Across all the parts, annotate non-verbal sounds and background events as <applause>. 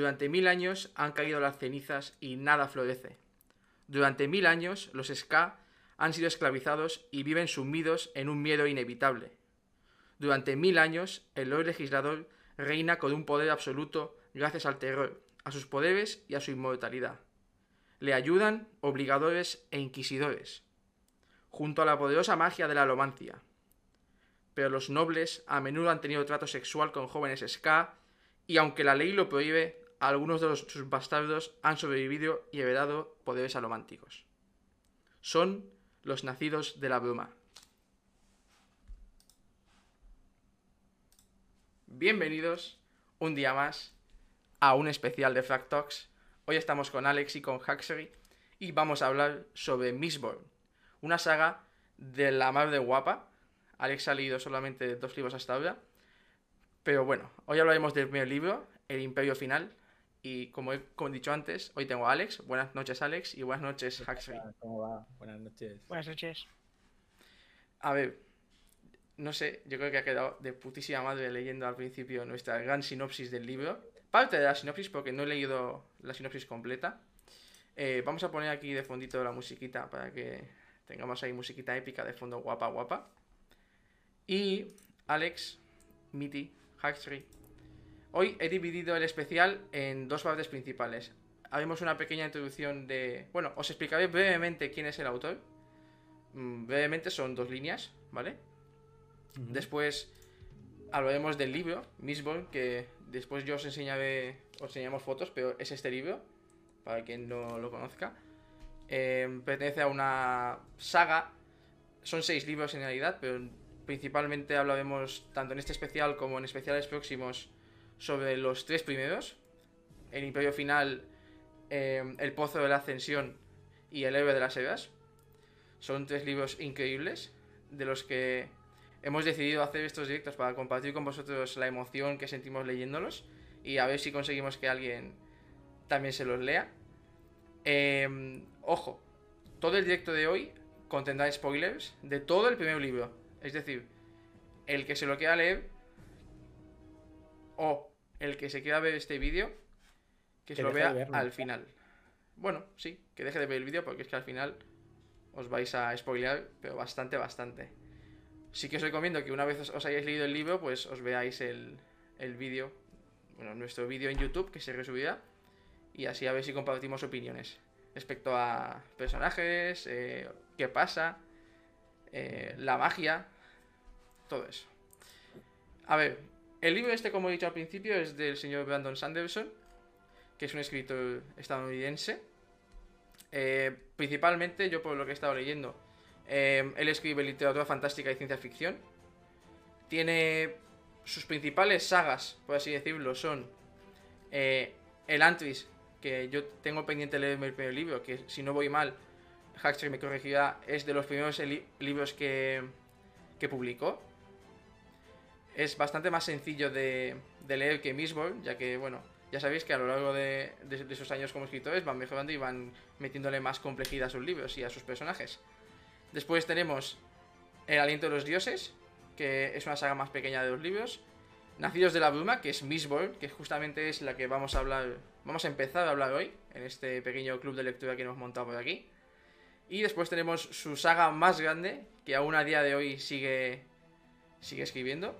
Durante mil años han caído las cenizas y nada florece. Durante mil años los Ska han sido esclavizados y viven sumidos en un miedo inevitable. Durante mil años el Lord Legislador reina con un poder absoluto gracias al terror, a sus poderes y a su inmortalidad. Le ayudan obligadores e inquisidores, junto a la poderosa magia de la alomancia. Pero los nobles a menudo han tenido trato sexual con jóvenes ska, y aunque la ley lo prohíbe, algunos de los, sus bastardos han sobrevivido y heredado poderes alománticos. Son los nacidos de la bruma. Bienvenidos un día más a un especial de Frag Talks. Hoy estamos con Alex y con Huxley y vamos a hablar sobre Mistborn, una saga de la mar de guapa. Alex ha leído solamente dos libros hasta ahora, pero bueno, hoy hablaremos del primer libro, El Imperio Final, y como he, como he dicho antes, hoy tengo a Alex. Buenas noches, Alex, y buenas noches, Huxley. ¿Cómo va? Buenas noches. Buenas noches. A ver, no sé, yo creo que ha quedado de putísima madre leyendo al principio nuestra gran sinopsis del libro. Parte de la sinopsis, porque no he leído la sinopsis completa. Eh, vamos a poner aquí de fondito la musiquita para que tengamos ahí musiquita épica de fondo guapa, guapa. Y Alex, Mitty, Huxley. Hoy he dividido el especial en dos partes principales. Haremos una pequeña introducción de... Bueno, os explicaré brevemente quién es el autor. Mm, brevemente son dos líneas, ¿vale? Después hablaremos del libro, Mistborn, que después yo os enseñaré, os enseñamos fotos, pero es este libro, para quien no lo conozca. Eh, pertenece a una saga, son seis libros en realidad, pero principalmente hablaremos tanto en este especial como en especiales próximos sobre los tres primeros, el Imperio Final, eh, el Pozo de la Ascensión y el Héroe de las Eras. Son tres libros increíbles, de los que hemos decidido hacer estos directos para compartir con vosotros la emoción que sentimos leyéndolos y a ver si conseguimos que alguien también se los lea. Eh, ojo, todo el directo de hoy contendrá spoilers de todo el primer libro. Es decir, el que se lo quiera leer o el que se quiera ver este vídeo, que, Que se lo vea al final. Bueno, sí, que deje de ver el vídeo porque es que al final os vais a spoilear, pero bastante, bastante. Sí que os recomiendo que una vez os, os hayáis leído el libro, pues os veáis el, el vídeo, bueno, nuestro vídeo en YouTube que se resubirá y así a ver si compartimos opiniones respecto a personajes, eh, qué pasa, eh, la magia, todo eso. A ver, el libro este, como he dicho al principio, es del señor Brandon Sanderson, que es un escritor estadounidense. Eh, principalmente, yo por lo que he estado leyendo, eh, él escribe literatura fantástica y ciencia ficción. Tiene sus principales sagas, por así decirlo, son eh, El Antris, que yo tengo pendiente de leerme el primer libro, que si no voy mal, Huxley me corregirá, es de los primeros li- libros que, que publicó. Es bastante más sencillo de, leer que Mistborn, ya que, bueno, ya sabéis que a lo largo de sus años como escritores van mejorando y van metiéndole más complejidad a sus libros y a sus personajes. Después tenemos El aliento de los dioses, que es una saga más pequeña de los libros. Nacidos de la bruma, que es Mistborn, que justamente es la que vamos a hablar, vamos a empezar a hablar hoy, en este pequeño club de lectura que hemos montado por aquí. Y después tenemos su saga más grande, que aún a día de hoy sigue, sigue escribiendo,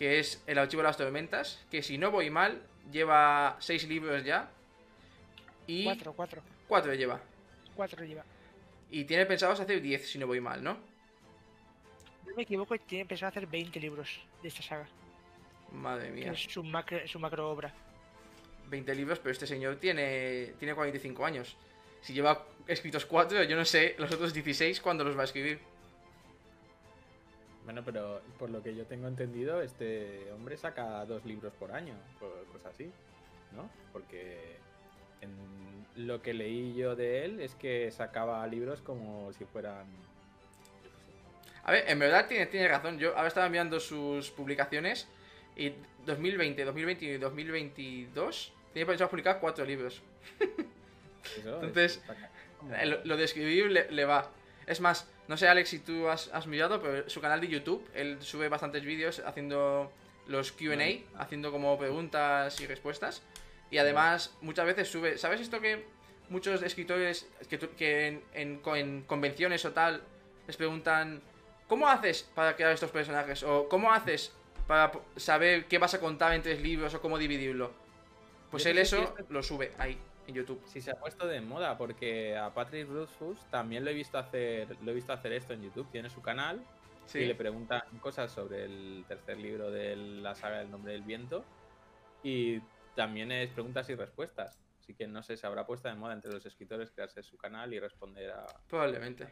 que es El archivo de las tormentas, que si no voy mal, lleva seis libros ya. Y Cuatro, cuatro. cuatro lleva. Cuatro lleva. Y tiene pensados hacer 10 si no voy mal, ¿no? No me equivoco, tiene pensado hacer 20 libros de esta saga. Madre mía. es su macro, su macro obra. 20 libros, pero este señor tiene, tiene 45 años. Si lleva escritos 4, yo no sé los otros 16 cuándo los va a escribir. Bueno, pero por lo que yo tengo entendido, este hombre saca dos libros por año, cosas así, ¿no? Porque en lo que leí yo de él es que sacaba libros como si fueran... A ver, en verdad tiene, tiene razón. Yo ahora estaba enviando sus publicaciones y 2020, 2021 y 2022 tiene pensado publicar 4 libros. Eso, es- Entonces, Eh, Lo, lo de escribir le, le va. Es más, no sé Alex si tú has, has mirado, pero su canal de YouTube, él sube bastantes vídeos haciendo los QA, haciendo como preguntas y respuestas. Y además, muchas veces sube. ¿Sabes esto que muchos escritores que, que en, en en convenciones o tal les preguntan: ¿Cómo haces para crear estos personajes? O ¿cómo haces para saber qué vas a contar en tres libros o cómo dividirlo? Pues él eso esto- lo sube ahí, en YouTube. Sí, se ha puesto de moda porque a Patrick Rothfuss también lo he visto hacer, lo he visto hacer esto en YouTube. Tiene su canal y le preguntan cosas sobre el tercer libro de la saga del nombre del viento y también es preguntas y respuestas. Así que no sé, se habrá puesto de moda entre los escritores crearse su canal y responder a... Probablemente.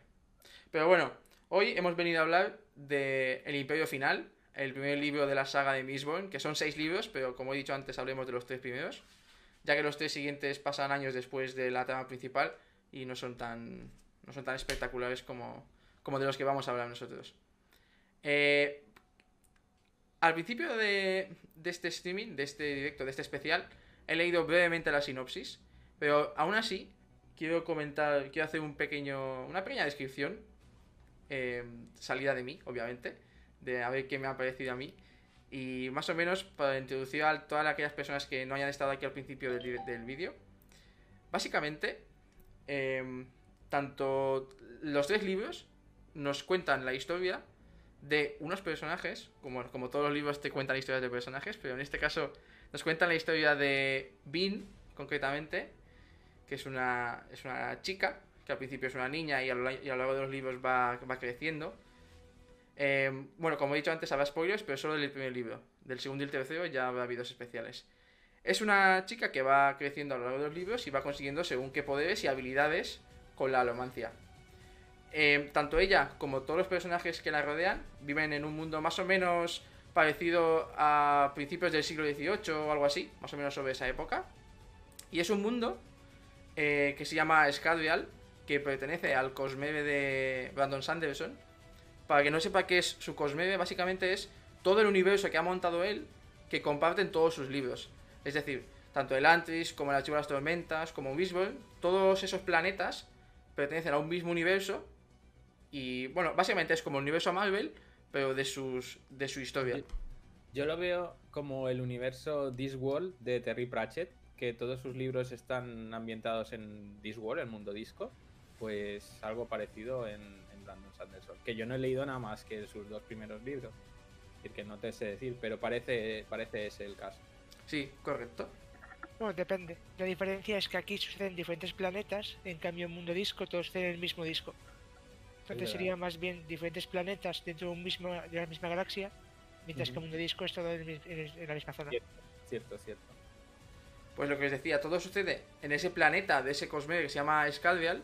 Pero bueno, hoy hemos venido a hablar de El Imperio Final, el primer libro de la saga de Mistborn, que son seis libros, pero como he dicho antes, hablemos de los tres primeros, ya que los tres siguientes pasan años después de la trama principal y no son tan, no son tan espectaculares como, como de los que vamos a hablar nosotros. Eh, al principio de, de este streaming, de este directo, de este especial, he leído brevemente la sinopsis, pero aún así quiero comentar, quiero hacer un pequeño, una pequeña descripción, eh, salida de mí, obviamente, de a ver qué me ha parecido a mí, y más o menos para introducir a todas aquellas personas que no hayan estado aquí al principio del, del vídeo. Básicamente, eh, tanto los tres libros nos cuentan la historia de unos personajes, como, como todos los libros te cuentan historias de personajes, pero en este caso nos cuentan la historia de Bean, concretamente, que es una, es una chica, que al principio es una niña y a lo, y a lo largo de los libros va, va creciendo. Eh, bueno, como he dicho antes, habrá spoilers, pero solo del primer libro. Del segundo y el tercero ya habrá vídeos especiales. Es una chica que va creciendo a lo largo de los libros y va consiguiendo según qué poderes y habilidades con la alomancia. Eh, tanto ella como todos los personajes que la rodean viven en un mundo más o menos parecido a principios del siglo XVIII o algo así, más o menos sobre esa época. Y es un mundo eh, que se llama Scadrial, que pertenece al Cosmere de Brandon Sanderson. Para que no sepa qué es su Cosmere, básicamente es todo el universo que ha montado él, que comparten todos sus libros. Es decir, tanto el Antris, como el Archivo de las Tormentas, como Wisborn, todos esos planetas pertenecen a un mismo universo. Y bueno, básicamente es como el universo Marvel, pero de, sus, de su historia. Yo lo veo como el universo Discworld de Terry Pratchett, que todos sus libros están ambientados en Discworld, el mundo disco. Pues algo parecido en, en. Que yo no he leído nada más que sus dos primeros libros. Es decir, que no te sé decir, pero parece, parece ese el caso. Sí, correcto. Bueno, depende. La diferencia es que aquí suceden diferentes planetas, en cambio en Mundo Disco todos tienen el mismo disco. Entonces sería más bien diferentes planetas dentro de, un mismo, de la misma galaxia, mientras que Ujú. Mundo Disco es todo en, el en el- en la misma zona. Cierto, cierto, cierto. Pues lo que os decía, todo sucede en ese planeta de ese cosmere que se llama Scadrial,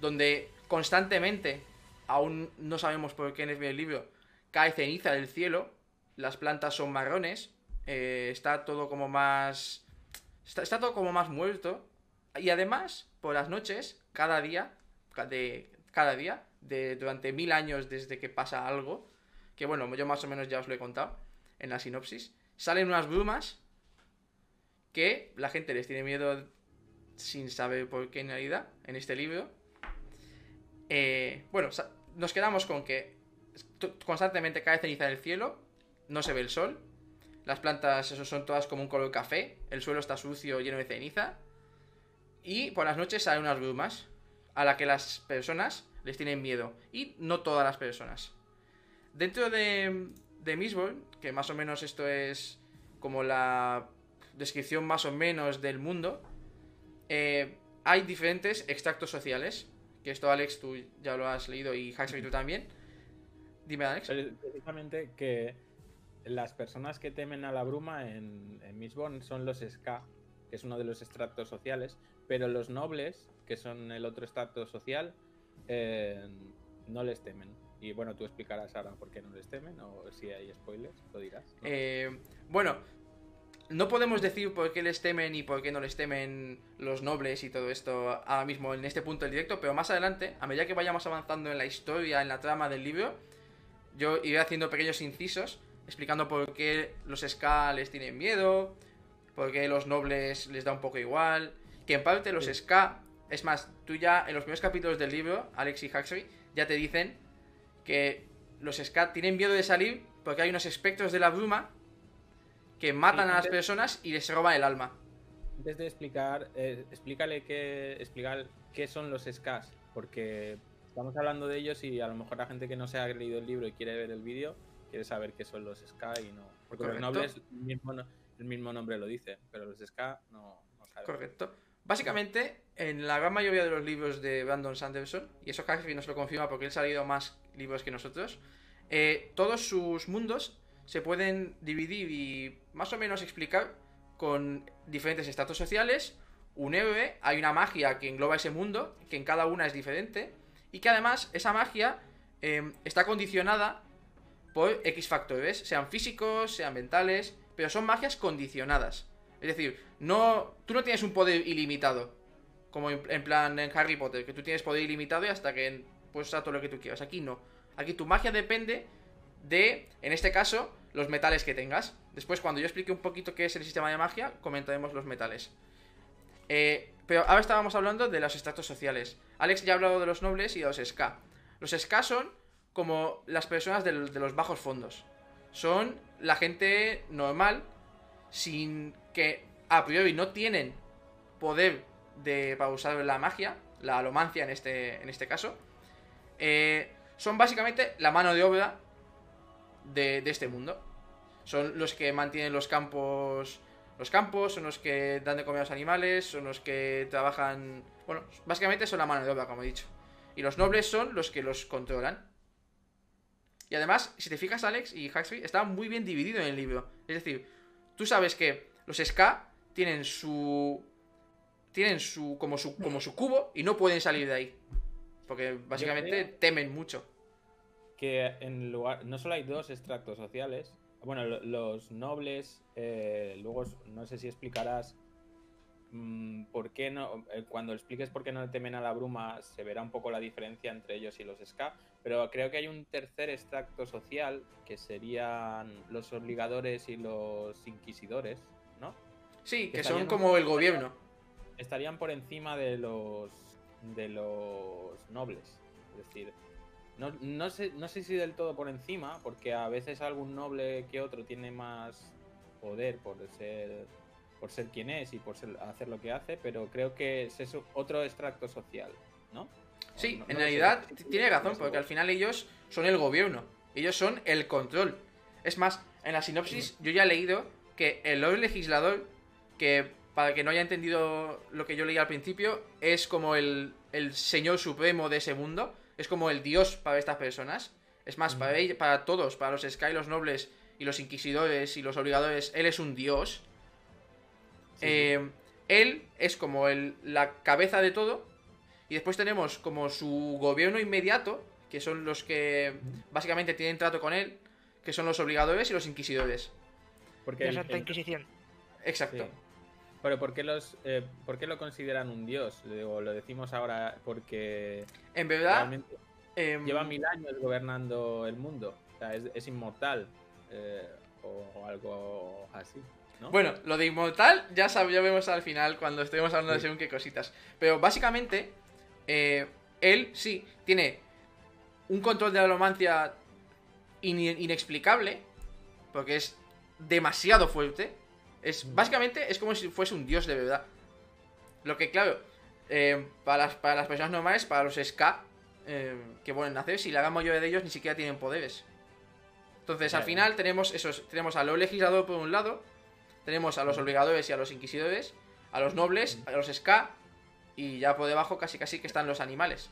donde constantemente, aún no sabemos por qué en el libro, cae ceniza del cielo, las plantas son marrones, eh, está todo como más... Está, todo como más muerto. Y además, por las noches, cada día, de, cada día, de, durante mil años desde que pasa algo, que bueno, yo más o menos ya os lo he contado en la sinopsis, salen unas brumas que la gente les tiene miedo sin saber por qué en realidad en este libro. Eh, bueno, nos quedamos con que constantemente cae ceniza del cielo, no se ve el sol, las plantas son todas como un color café, el suelo está sucio, lleno de ceniza, y por las noches salen unas brumas a la que las personas les tienen miedo, y no todas las personas. Dentro de, de Mistborn, que más o menos esto es como la descripción más o menos del mundo, eh, hay diferentes extractos sociales. Que esto, Alex, tú ya lo has leído y Huxley tú también. Dime, Alex. Precisamente que las personas que temen a la bruma en, en Mistborn son los Ska, que es uno de los extractos sociales, pero los nobles, que son el otro extracto social, eh, no les temen. Y bueno, tú explicarás ahora por qué no les temen, o si hay spoilers, lo dirás. ¿no? Eh, bueno, no podemos decir por qué les temen y por qué no les temen los nobles y todo esto ahora mismo en este punto del directo, pero más adelante, a medida que vayamos avanzando en la historia, en la trama del libro, yo iré haciendo pequeños incisos explicando por qué los Ska les tienen miedo, por qué los nobles les da un poco igual, que en parte los Sí. Ska, es más, tú ya en los primeros capítulos del libro, Alex y Huxley, ya te dicen que los Ska tienen miedo de salir porque hay unos espectros de la bruma que matan a las personas y les roban el alma. antes de explicar, eh, explícale qué, explicar qué son los SKs, porque estamos hablando de ellos y a lo mejor la gente que no se ha leído el libro y quiere ver el vídeo quiere saber qué son los SK y no. Porque los nobles, el mismo, el mismo nombre lo dice, pero los SK no, no. Correcto. Básicamente, en la gran mayoría de los libros de Brandon Sanderson, y eso casi nos lo confirma porque él ha leído más libros que nosotros, eh, todos sus mundos se pueden dividir y más o menos explicar con diferentes estratos sociales, un héroe, hay una magia que engloba ese mundo, que en cada una es diferente, y que además esa magia eh, está condicionada por X factores, sean físicos, sean mentales, pero son magias condicionadas. Es decir, no, tú no tienes un poder ilimitado, como en, en plan en Harry Potter, que tú tienes poder ilimitado y hasta que puedes usar todo lo que tú quieras. Aquí no. Aquí tu magia depende de, en este caso, los metales que tengas. Después, cuando yo explique un poquito qué es el sistema de magia, comentaremos los metales. Eh, pero ahora estábamos hablando de los estratos sociales. Alex ya ha hablado de los nobles y de los ska. Los ska son como las personas de los bajos fondos. Son la gente normal, sin que a priori no tienen poder de, para usar la magia, la alomancia en este, en este caso. Eh, son básicamente la mano de obra de, de este mundo. Son los que mantienen los campos. Los campos, son los que dan de comer a los animales, son los que trabajan. Bueno, básicamente son la mano de obra, como he dicho. Y los nobles son los que los controlan. Y además, si te fijas, Alex y Huxley, está muy bien dividido en el libro. Es decir, tú sabes que los Ska tienen su. Tienen su. como su. como su cubo y no pueden salir de ahí. Porque básicamente temen mucho. Que en lugar no solo hay dos extractos sociales bueno lo- los nobles eh, luego no sé si explicarás mm, por qué no eh, cuando expliques por qué no temen a la bruma se verá un poco la diferencia entre ellos y los ska pero creo que hay un tercer extracto social que serían los obligadores y los inquisidores no Sí, Que que son como el gobierno. estarían por encima de los de los nobles. Es decir, no, no sé, no sé si del todo por encima, porque a veces algún noble que otro tiene más poder por ser por ser quien es y por ser- hacer lo que hace, pero creo que es eso, otro extracto social, ¿no? Sí, No- en sé realidad tiene razón, porque al final ellos son el gobierno. Ellos son el control. Es más, en la sinopsis yo ya he leído que el Lord Legislador, que para que no haya entendido lo que yo leí al principio, es como el, el señor supremo de ese mundo. Es como el dios para estas personas. Es más, para, ell- para todos, para los Sky, los nobles y los inquisidores y los obligadores, él es un dios. Sí, Eh, él es como el, la cabeza de todo. Y después tenemos como su gobierno inmediato, que son los que básicamente tienen trato con él, que son los obligadores y los inquisidores. porque La el- Santa el- Inquisición. Exacto. Sí. Pero ¿por qué, los, eh, ¿por qué lo consideran un dios? Digo, lo decimos ahora porque En verdad, em, lleva mil años gobernando el mundo. O sea, es, es inmortal. eh, o algo así. ¿no? Bueno, lo de inmortal ya sabemos al final cuando estemos hablando de según qué cositas. Pero básicamente, eh, él sí tiene un control de la alomancia in- inexplicable, porque es demasiado fuerte. Es, básicamente es como si fuese un dios de verdad. Lo que, claro, eh, para, las, para las personas normales, para los Ska, eh, que pueden hacer, si la gran mayoría de ellos ni siquiera tienen poderes. Entonces, al final tenemos esos, tenemos a los legislador por un lado, tenemos a los obligadores y a los inquisidores, a los nobles, a los ska, y ya por debajo casi casi que están los animales.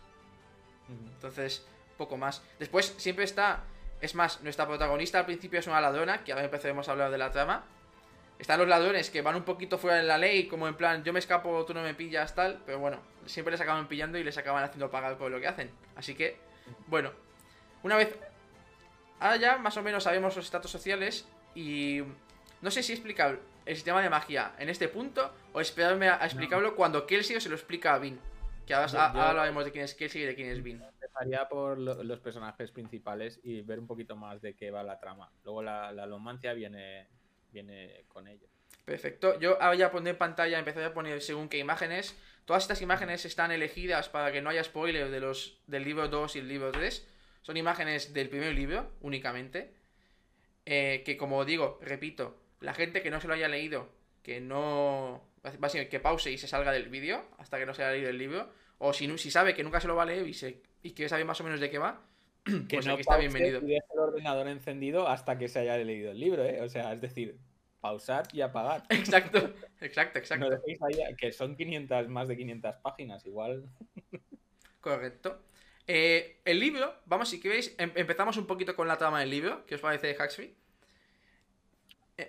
Entonces, poco más. Después siempre está, es más, nuestra protagonista al principio es una ladrona, que ahora empezaremos a hablar de la trama. Están los ladrones que van un poquito fuera de la ley, como en plan, yo me escapo, tú no me pillas, tal, pero bueno, siempre les acaban pillando y les acaban haciendo pagar por lo que hacen. Así que, bueno, una vez... Ahora ya más o menos sabemos los estatus sociales y no sé si explicar el sistema de magia en este punto o esperarme a, explicarlo cuando Kelsey se lo explica a Vin. Que ahora, Yo- ahora yo- hablaremos de quién es Kelsey y de quién es Vin. Empezaría por lo- los personajes principales y ver un poquito más de qué va la trama. Luego la, la alomancia viene, viene con ello. Perfecto. Yo ahora ya pondré en pantalla, empezaré a poner según qué imágenes. Todas estas imágenes están elegidas para que no haya spoiler de los, del libro 2 y el libro 3. Son imágenes del primer libro, únicamente. Eh, que como digo, repito, la gente que no se lo haya leído, que no... que pause y se salga del vídeo hasta que no se haya leído el libro. O si, si sabe que nunca se lo va a leer y, se, y quiere saber más o menos de qué va, <clears throat> Que pues no aquí está bienvenido. y deje el ordenador encendido hasta que se haya leído el libro, ¿eh? O sea, es decir, pausar y apagar. Exacto, <laughs> exacto, exacto. No dejéis ahí, que son 500, más de 500 páginas, igual. <laughs> Correcto. Eh, el libro, vamos, si queréis, em- empezamos un poquito con la trama del libro. ¿Qué os parece de Huxley?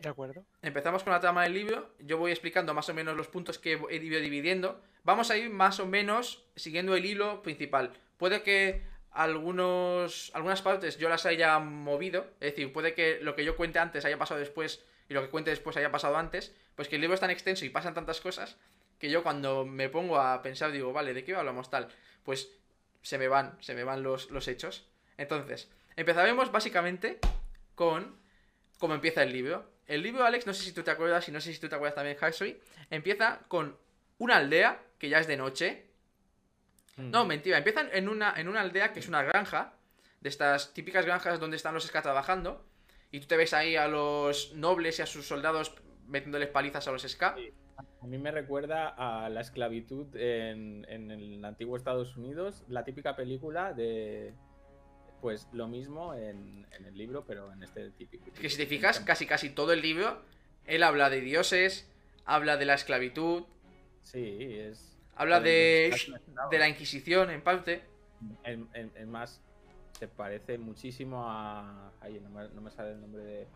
De acuerdo. Empezamos con la trama del libro. Yo voy explicando más o menos los puntos que he ido dividiendo. Vamos a ir más o menos siguiendo el hilo principal. Puede que algunos, algunas partes yo las haya movido. Es decir, puede que lo que yo cuente antes haya pasado después y lo que cuente después haya pasado antes. Pues que el libro es tan extenso y pasan tantas cosas que yo cuando me pongo a pensar digo, vale, ¿de qué hablamos tal? Pues se me van, se me van los, los hechos. Entonces, empezaremos básicamente con cómo empieza el libro. El libro, Alex, no sé si tú te acuerdas y no sé si tú te acuerdas también, Huxley, empieza con una aldea que ya es de noche. No, mentira, empiezan en una, en una aldea que es una granja, de estas típicas granjas donde están los ska trabajando, y tú te ves ahí a los nobles y a sus soldados metiéndoles palizas a los ska. Sí. A mí me recuerda a la esclavitud en, en el antiguo Estados Unidos, la típica película de. Pues lo mismo en, en el libro, pero en este típico. Que si te fijas, casi casi todo el libro, él habla de dioses, habla de la esclavitud, Sí, es. Habla de, mezclado. de la Inquisición en parte. En, en- en más, se parece muchísimo a. Ay, no me, no me sale el nombre de.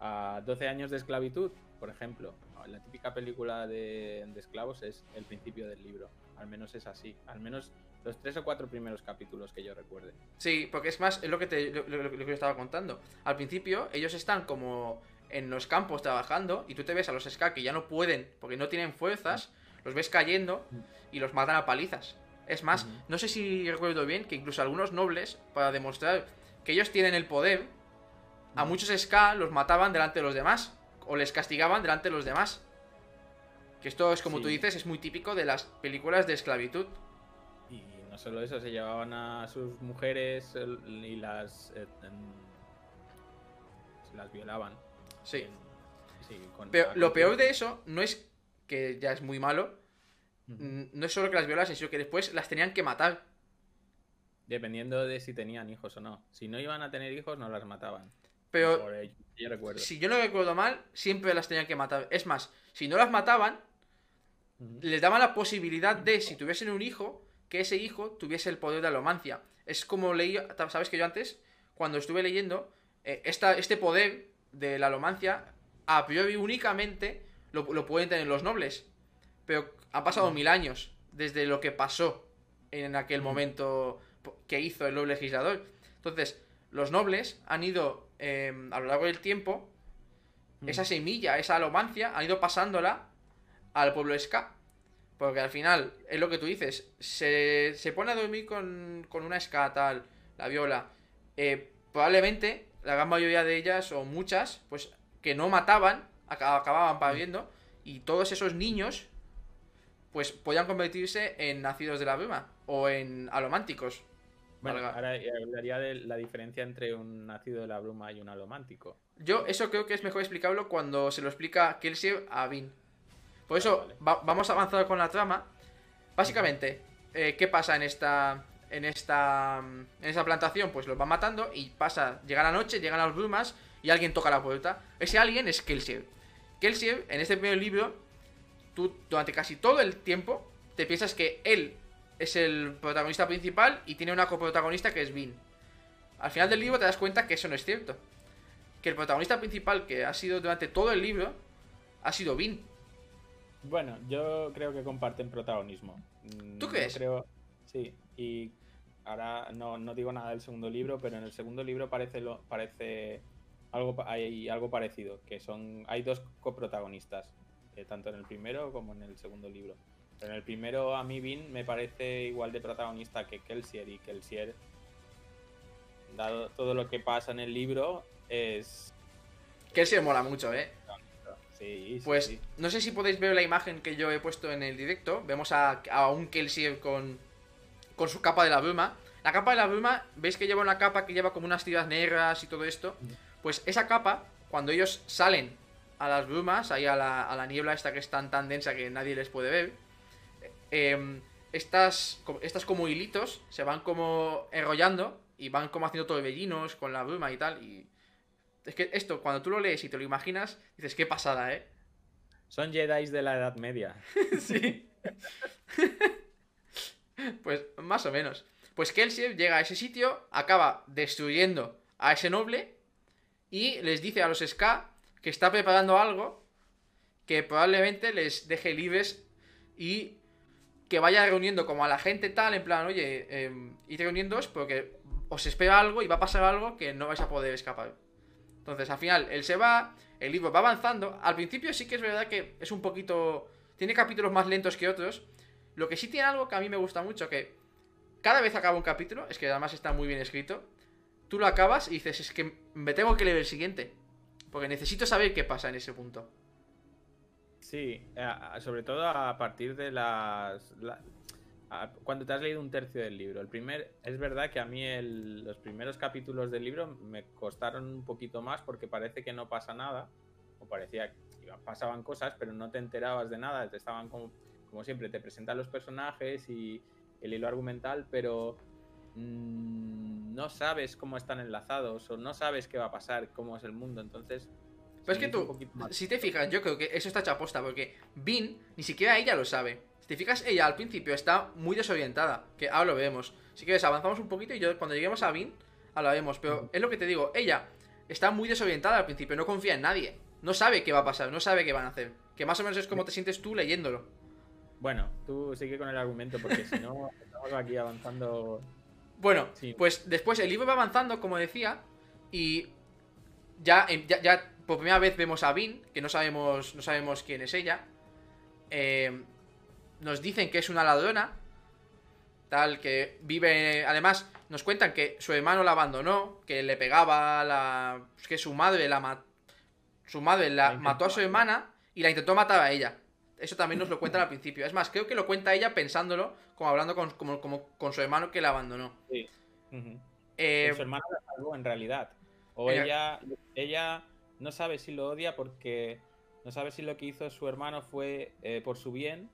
A 12 años de esclavitud, por ejemplo. La típica película de, de esclavos es el principio del libro. Al menos es así. Al menos los tres o cuatro primeros capítulos que yo recuerde. Sí, porque es más, es lo que, te, lo, lo- lo que yo estaba contando. Al principio, ellos están como en los campos trabajando y tú te ves a los ska que ya no pueden porque no tienen fuerzas, los ves cayendo y los matan a palizas. Es más, no sé si recuerdo bien que incluso algunos nobles, para demostrar que ellos tienen el poder, a muchos ska los mataban delante de los demás o les castigaban delante de los demás. Que esto es como Sí. tú dices, es muy típico de las películas de esclavitud. Y no solo eso, se llevaban a sus mujeres y las. eh, las violaban. Sí. Sí, con- Pero lo peor de eso no es que ya es muy malo, mm, no es solo que las violasen, sino que después las tenían que matar. Dependiendo de si tenían hijos o no. Si no iban a tener hijos, no las mataban. Pero Por ello, yo recuerdo. si yo no recuerdo mal, siempre las tenían que matar. Es más, si no las mataban, les daban la posibilidad de, si tuviesen un hijo, que ese hijo tuviese el poder de alomancia. Es como leí, sabes que yo antes, cuando estuve leyendo, eh, esta, este poder de la alomancia, a priori únicamente lo, lo pueden tener los nobles. Pero han pasado Mm. mil años desde lo que pasó en aquel Mm. momento que hizo el nuevo legislador. Entonces, los nobles han ido, eh, a lo largo del tiempo, Mm. esa semilla, esa alomancia, han ido pasándola al pueblo ska. Porque al final, es lo que tú dices, se, se pone a dormir con, con una ska tal, la viola. eh, probablemente la gran mayoría de ellas, o muchas, pues que no mataban, acababan pariendo, y todos esos niños, pues podían convertirse en nacidos de la bruma, o en alománticos. Bueno, valga. ahora hablaría de la diferencia entre un nacido de la bruma y un alomántico. Yo eso creo que es mejor explicarlo cuando se lo explica Kelsier a Vin. Por eso Vale, vale. va- vamos a avanzar con la trama. Básicamente, eh, ¿qué pasa en esta en esta en esta plantación? Pues los van matando y pasa, llega la noche, llegan las brumas y alguien toca la puerta. Ese alguien es Kelsier. Kelsier, en este primer libro, tú durante casi todo el tiempo te piensas que él es el protagonista principal y tiene una coprotagonista que es Vin. Al final del libro te das cuenta que eso no es cierto que el protagonista principal que ha sido durante todo el libro ha sido Vin. Bueno, yo creo que comparten protagonismo. Mm, ¿Tú crees? creo, sí, y ahora no, no digo nada del segundo libro, pero en el segundo libro parece lo, parece algo hay algo parecido, que son hay dos coprotagonistas, eh, tanto en el primero como en el segundo libro. Pero en el primero a mí Vin me parece igual de protagonista que Kelsier y Kelsier dado todo lo que pasa en el libro es se mola mucho, ¿eh? sí, sí, Pues sí. no sé si podéis ver la imagen que yo he puesto en el directo. Vemos a, a un Kelsier con, con su capa de la bruma. La capa de la bruma, ¿veis que lleva una capa que lleva como unas tiras negras y todo esto? Pues esa capa, cuando ellos salen a las brumas, ahí a la, a la niebla esta que es tan, tan densa que nadie les puede ver. Em, estas, estas como hilitos se van como enrollando y van como haciendo torbellinos con la bruma y tal. Y es que esto, cuando tú lo lees y te lo imaginas, dices, qué pasada, ¿eh? Son Jedi de la Edad Media. <laughs> sí. pues más o menos. Pues Kelsier llega a ese sitio, acaba destruyendo a ese noble y les dice a los Ska que está preparando algo que probablemente les deje libres y que vaya reuniendo como a la gente tal, en plan, oye, eh, id reuniéndoos porque os espera algo y va a pasar algo que no vais a poder escapar. Entonces, al final, él se va, el libro va avanzando. Al principio sí que es verdad que es un poquito... Tiene capítulos más lentos que otros. Lo que sí tiene algo que a mí me gusta mucho, que cada vez acaba un capítulo, es que además está muy bien escrito, tú lo acabas y dices, es que me tengo que leer el siguiente. Porque necesito saber qué pasa en ese punto. Sí, a- sobre todo a partir de las... cuando te has leído un tercio del libro. El primer, es verdad que a mí los primeros capítulos del libro me costaron un poquito más porque parece que no pasa nada. O parecía que pasaban cosas, pero no te enterabas de nada. Te estaban como, como siempre, te presentan los personajes y el hilo argumental, pero mm, no sabes cómo están enlazados o no sabes qué va a pasar, cómo es el mundo. Entonces... Pero es que tú, si te fijas, yo creo que eso está hecho a posta, porque Vin, ni siquiera ella lo sabe. Si te fijas, ella al principio está muy desorientada, que ahora lo vemos. Si quieres, avanzamos un poquito y yo cuando lleguemos a Vin, hablaremos. Pero es lo que te digo, ella está muy desorientada al principio, no confía en nadie. No sabe qué va a pasar, no sabe qué van a hacer. Que más o menos es como te sientes tú leyéndolo. Bueno, tú sigue con el argumento porque si no, <laughs> estamos aquí avanzando. Bueno, Sí. pues después el libro va avanzando, como decía, y ya, em, ya, ya por primera vez vemos a Vin, que no sabemos, no sabemos quién es ella. Eh, nos dicen que es una ladrona, tal, que vive... Además, nos cuentan que su hermano la abandonó, que le pegaba, la, que su madre la Su madre la mató a su hermana y la intentó matar a ella. Eso también nos lo cuentan al principio. Es más, creo que lo cuenta ella pensándolo, como hablando con, como, como con su hermano que la abandonó. Ujú. Eh, su hermana la salvó en realidad. O ella- ella, ella no sabe si lo odia porque no sabe si lo que hizo su hermano fue eh, por su bien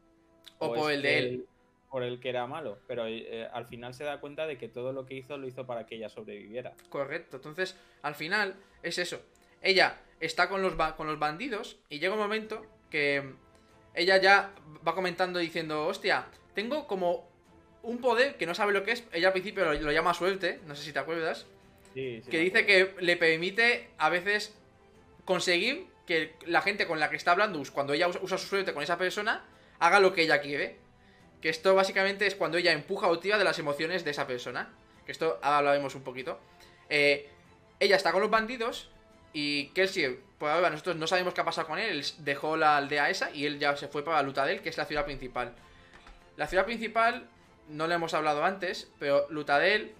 O por el de que él. Por el que era malo. Pero eh, al final se da cuenta de que todo lo que hizo lo hizo para que ella sobreviviera. Correcto. Entonces, al final, es eso. Ella está con los, ba- con los bandidos y llega un momento que ella ya va comentando diciendo, hostia, tengo como un poder que no sabe lo que es. Ella al principio lo, lo llama suerte, no sé si te acuerdas. Sí, sí, que dice que le permite a veces conseguir que la gente con la que está hablando, cuando ella usa, usa su suerte con esa persona, haga lo que ella quiere. Que esto básicamente es cuando ella empuja o tira de las emociones de esa persona. Que esto ahora hablaremos un poquito. Eh, ella está con los bandidos y Kelsey, por ahora nosotros no sabemos qué ha pasado con él. Él dejó la aldea esa y él ya se fue para Lutadel, que es la ciudad principal. La ciudad principal, no le hemos hablado antes, pero Lutadel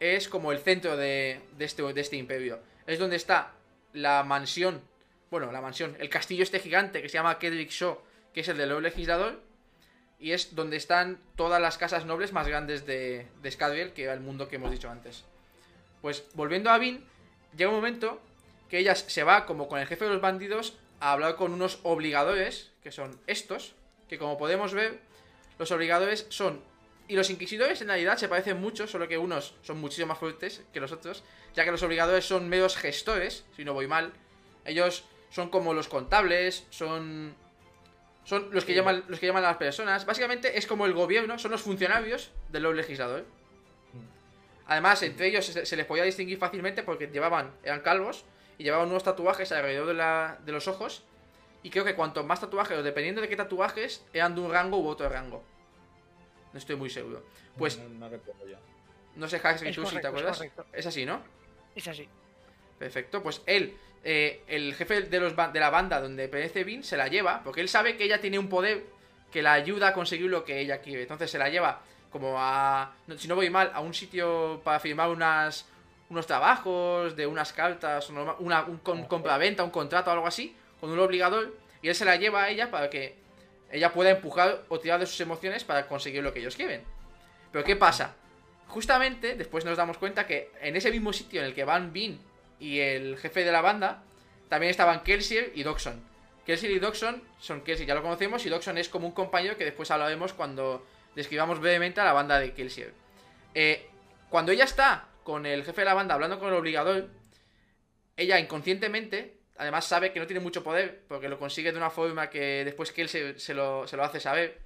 es como el centro de, de este, de este imperio. Es donde está la mansión, bueno, la mansión, el castillo este gigante que se llama Kedrick Shaw, que es el del nuevo legislador, y es donde están todas las casas nobles más grandes de, de Scadrial, que era el mundo que hemos dicho antes. Pues volviendo a Vin, llega un momento que ella se va como con el jefe de los bandidos a hablar con unos obligadores, que son estos, que como podemos ver, los obligadores son... Y los inquisidores en realidad se parecen mucho, solo que unos son muchísimo más fuertes que los otros, ya que los obligadores son meros gestores, si no voy mal. Ellos son como los contables, son... Son los que, Sí. llaman, los que llaman a las personas. Básicamente es como el gobierno, son los funcionarios del legislador. Además, entre ellos se, se les podía distinguir fácilmente porque llevaban, eran calvos y llevaban unos tatuajes alrededor de, la- de los ojos. Y creo que cuanto más tatuajes, o dependiendo de qué tatuajes, eran de un rango u otro rango. No estoy muy seguro. Pues No, no recuerdo ya. no sé, Hax, tú si te es acuerdas. Es así, ¿no? Es así. Perfecto, pues él, eh, el jefe de, los de la banda donde pertenece Vin, se la lleva, porque él sabe que ella tiene un poder que la ayuda a conseguir lo que ella quiere. Entonces se la lleva como a, no- si no voy mal, a un sitio para firmar unas, unos trabajos, de unas cartas, una, una- un con- compraventa, un contrato o algo así, con un obligador, y él se la lleva a ella para que ella pueda empujar o tirar de sus emociones para conseguir lo que ellos quieren. Pero ¿qué pasa? Justamente después nos damos cuenta que en ese mismo sitio en el que van Vin y el jefe de la banda, también estaban Kelsier y Doxon. Kelsier y Doxon son Kelsier, ya lo conocemos, y Doxon es como un compañero que después hablaremos cuando describamos brevemente a la banda de Kelsier. Eh, cuando ella está con el jefe de la banda hablando con el obligador, ella inconscientemente, además sabe que no tiene mucho poder, porque lo consigue de una forma que después que él se, lo, hace saber,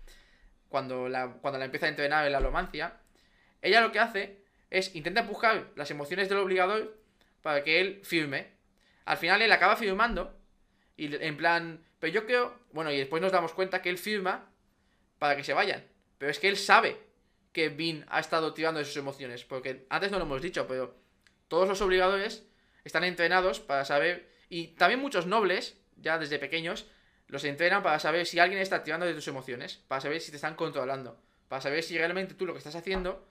cuando la, cuando la empieza a entrenar en la alomancia, ella lo que hace es intenta empujar las emociones del obligador para que él firme. Al final él acaba firmando, y en plan, pero yo creo, bueno, y después nos damos cuenta que él firma para que se vayan, pero es que él sabe que Vin ha estado tirando de sus emociones, porque antes no lo hemos dicho, pero todos los obligadores están entrenados para saber, y también muchos nobles, ya desde pequeños, los entrenan para saber si alguien está tirando de tus emociones, para saber si te están controlando, para saber si realmente tú lo que estás haciendo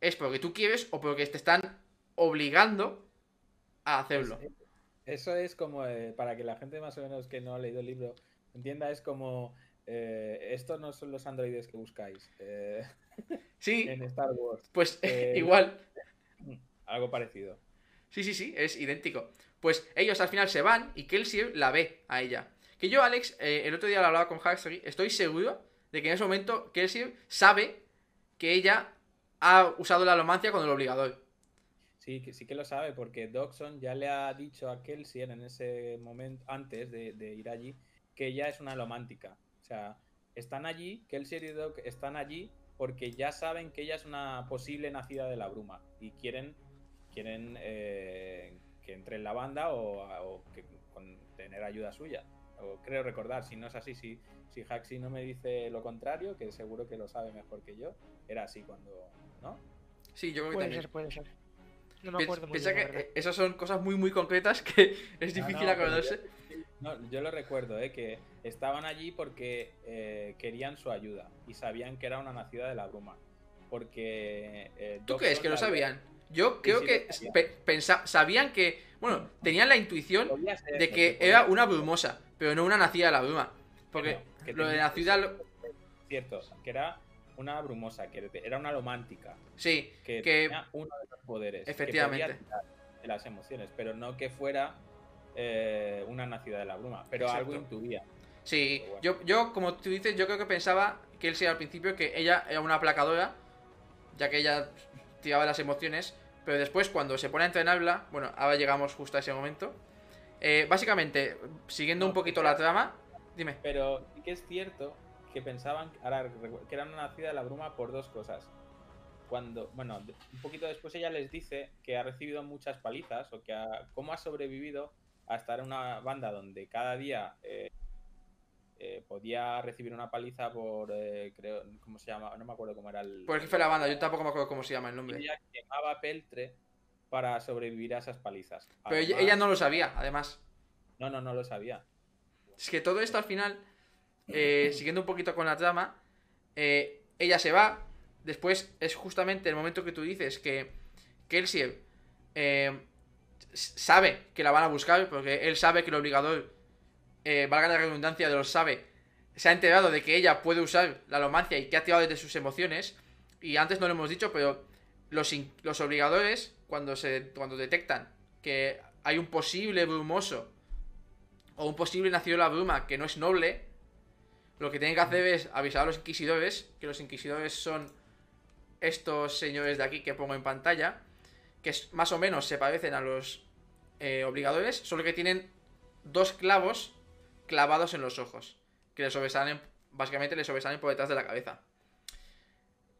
es porque tú quieres o porque te están obligando a hacerlo. Eso es como, eh, para que la gente más o menos que no ha leído el libro entienda, es como, eh, estos no son los androides que buscáis. Eh, sí. En Star Wars. Pues <laughs> igual. Algo parecido. Sí, sí, sí, es idéntico. Pues ellos al final se van y Kelsier la ve a ella. Que yo, Alex, eh, el otro día lo hablaba con Huxley, estoy seguro de que en ese momento Kelsier sabe que ella ha usado la alomancia con el obligador. Sí, que sí que lo sabe, porque Doxon ya le ha dicho a Kelsier en ese momento, antes de, ir allí, que ella es una alomántica. O sea, están allí, Kelsier y Doc están allí porque ya saben que ella es una posible nacida de la bruma y quieren quieren eh, que entre en la banda o, que, con tener ayuda suya. O creo recordar, si no es así, si, si Haxi no me dice lo contrario, que seguro que lo sabe mejor que yo, era así cuando, ¿no? Sí, yo creo que puede también. ser, puede ser. No me acuerdo muy Piensa que esas son cosas muy, muy concretas que <laughs> es difícil acordarse. Yo, yo lo recuerdo, ¿eh? que estaban allí porque eh, querían su ayuda y sabían que era una nacida de la bruma. Porque. Eh, ¿Tú crees que lo sabían? Yo creo que sabían que, bueno, tenían la intuición de que era una brumosa, pero no una nacida de la bruma. Porque lo de nacida... Cierto, que era una brumosa, que era una romántica. Sí, que, tenía uno de los poderes. Efectivamente. de las emociones, pero no que fuera eh, una nacida de la bruma, pero algo intuía. Sí, yo, yo, como tú dices, yo creo que pensaba que él sea al principio que ella era una aplacadora, ya que ella tiraba las emociones, pero después, cuando se pone a entrenarla, bueno, ahora llegamos justo a ese momento. Eh, básicamente, siguiendo un poquito la trama, dime. Pero sí que es cierto que pensaban que eran una nacida de la bruma por dos cosas. Cuando, bueno, un poquito después ella les dice que ha recibido muchas palizas o que ha, cómo ha sobrevivido a estar en una banda donde cada día eh, eh, podía recibir una paliza por, eh, creo, ¿cómo se llama? No me acuerdo cómo era el... Por el jefe de la banda, yo tampoco me acuerdo cómo se llama el nombre. Ella quemaba peltre para sobrevivir a esas palizas. Pero ella, no lo sabía, además. No, no, no lo sabía. Es que todo esto al final, eh, <laughs> siguiendo un poquito con la trama, ella se va, después es justamente el momento que tú dices que Kelsier sabe que la van a buscar, porque él sabe que el obligador eh, valga la redundancia de los sabe, se ha enterado de que ella puede usar la alomancia y que ha tirado desde sus emociones. Y antes no lo hemos dicho, pero los, los obligadores, cuando, se, cuando detectan que hay un posible brumoso o un posible nacido de la bruma que no es noble, lo que tienen que hacer es avisar a los inquisidores, que los inquisidores son estos señores de aquí que pongo en pantalla, que más o menos se parecen a los eh, obligadores, solo que tienen dos clavos clavados en los ojos, que les sobresalen, básicamente les sobresalen por detrás de la cabeza.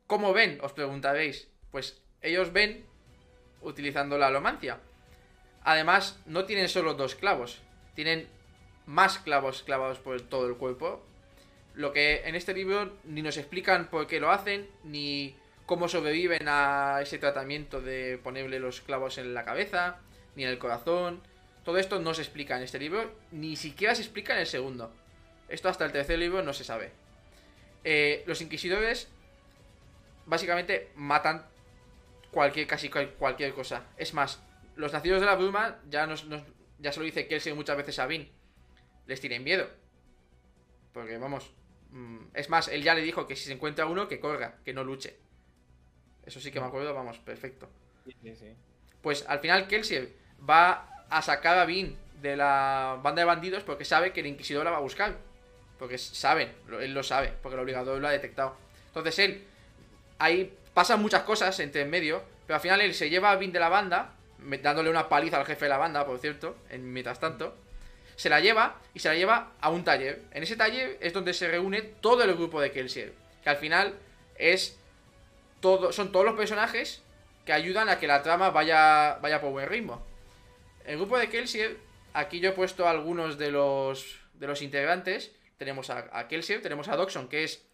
¿Cómo ven? Os preguntaréis. Pues ellos ven utilizando la alomancia. Además, no tienen solo dos clavos, tienen más clavos clavados por todo el cuerpo. Lo que en este libro ni nos explican por qué lo hacen, ni cómo sobreviven a ese tratamiento de ponerle los clavos en la cabeza, ni en el corazón, todo esto no se explica en este libro, ni siquiera se explica en el segundo. Esto hasta el tercer libro no se sabe. Eh, los inquisidores básicamente matan cualquier, casi cualquier cosa. Es más, los nacidos de la bruma, ya, nos, ya se lo dice Kelsey muchas veces a Vin, les tienen miedo. Porque vamos, mm, es más, él ya le dijo que si se encuentra uno, que corra, que no luche. Eso sí que me acuerdo, vamos, perfecto. Pues al final Kelsey va a sacar a Vin de la banda de bandidos porque sabe que el Inquisidor la va a buscar. Porque saben, él lo sabe, porque el obligador lo ha detectado. Entonces él, ahí pasan muchas cosas entre en medio, pero al final él se lleva a Vin de la banda, dándole una paliza al jefe de la banda, por cierto, en mientras tanto. Se la lleva y se la lleva a un taller. En ese taller es donde se reúne todo el grupo de Kelsier. Que al final es son todos los personajes que ayudan a que la trama vaya, vaya por buen ritmo. El grupo de Kelsier, aquí yo he puesto algunos de los, de los integrantes. Tenemos a, a Kelsier, tenemos a Doxon, que es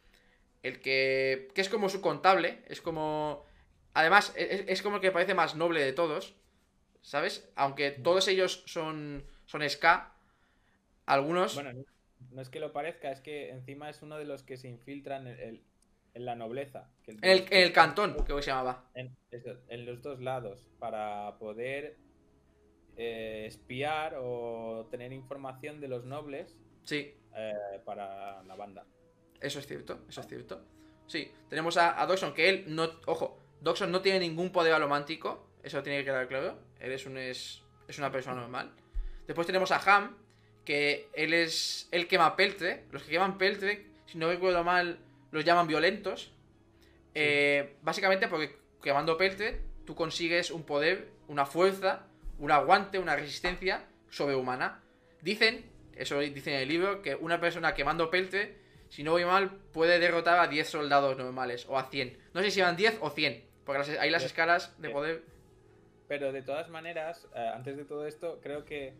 el que, que es como su contable, es como... Además, es, es como el que parece más noble de todos, ¿sabes? Aunque todos ellos son, son ska, algunos... Bueno, no, es que lo parezca, es que encima es uno de los que se infiltran en, el- en la nobleza. que en, el, en el cantón, que se llamaba. En, en los dos lados, para poder eh, espiar o tener información de los nobles Sí, eh, para la banda. Eso es cierto, eso es cierto. Sí, tenemos a, a Doxon, que él no. Ojo, Doxon no tiene ningún poder alomántico. Eso tiene que quedar claro. Él es, un, es, es una persona normal. Después tenemos a Ham, que él es. Él quema peltre. Los que queman peltre, si no recuerdo mal, los llaman violentos. Eh, básicamente porque quemando peltre, tú consigues un poder, una fuerza, un aguante, una resistencia sobrehumana. Dicen, eso dicen en el libro, que una persona quemando peltre, si no voy mal, puede derrotar a 10 soldados normales o a 100. No sé si van 10 o 100, porque las- ahí las escalas de poder. Pero de todas maneras, eh, antes de todo esto, creo que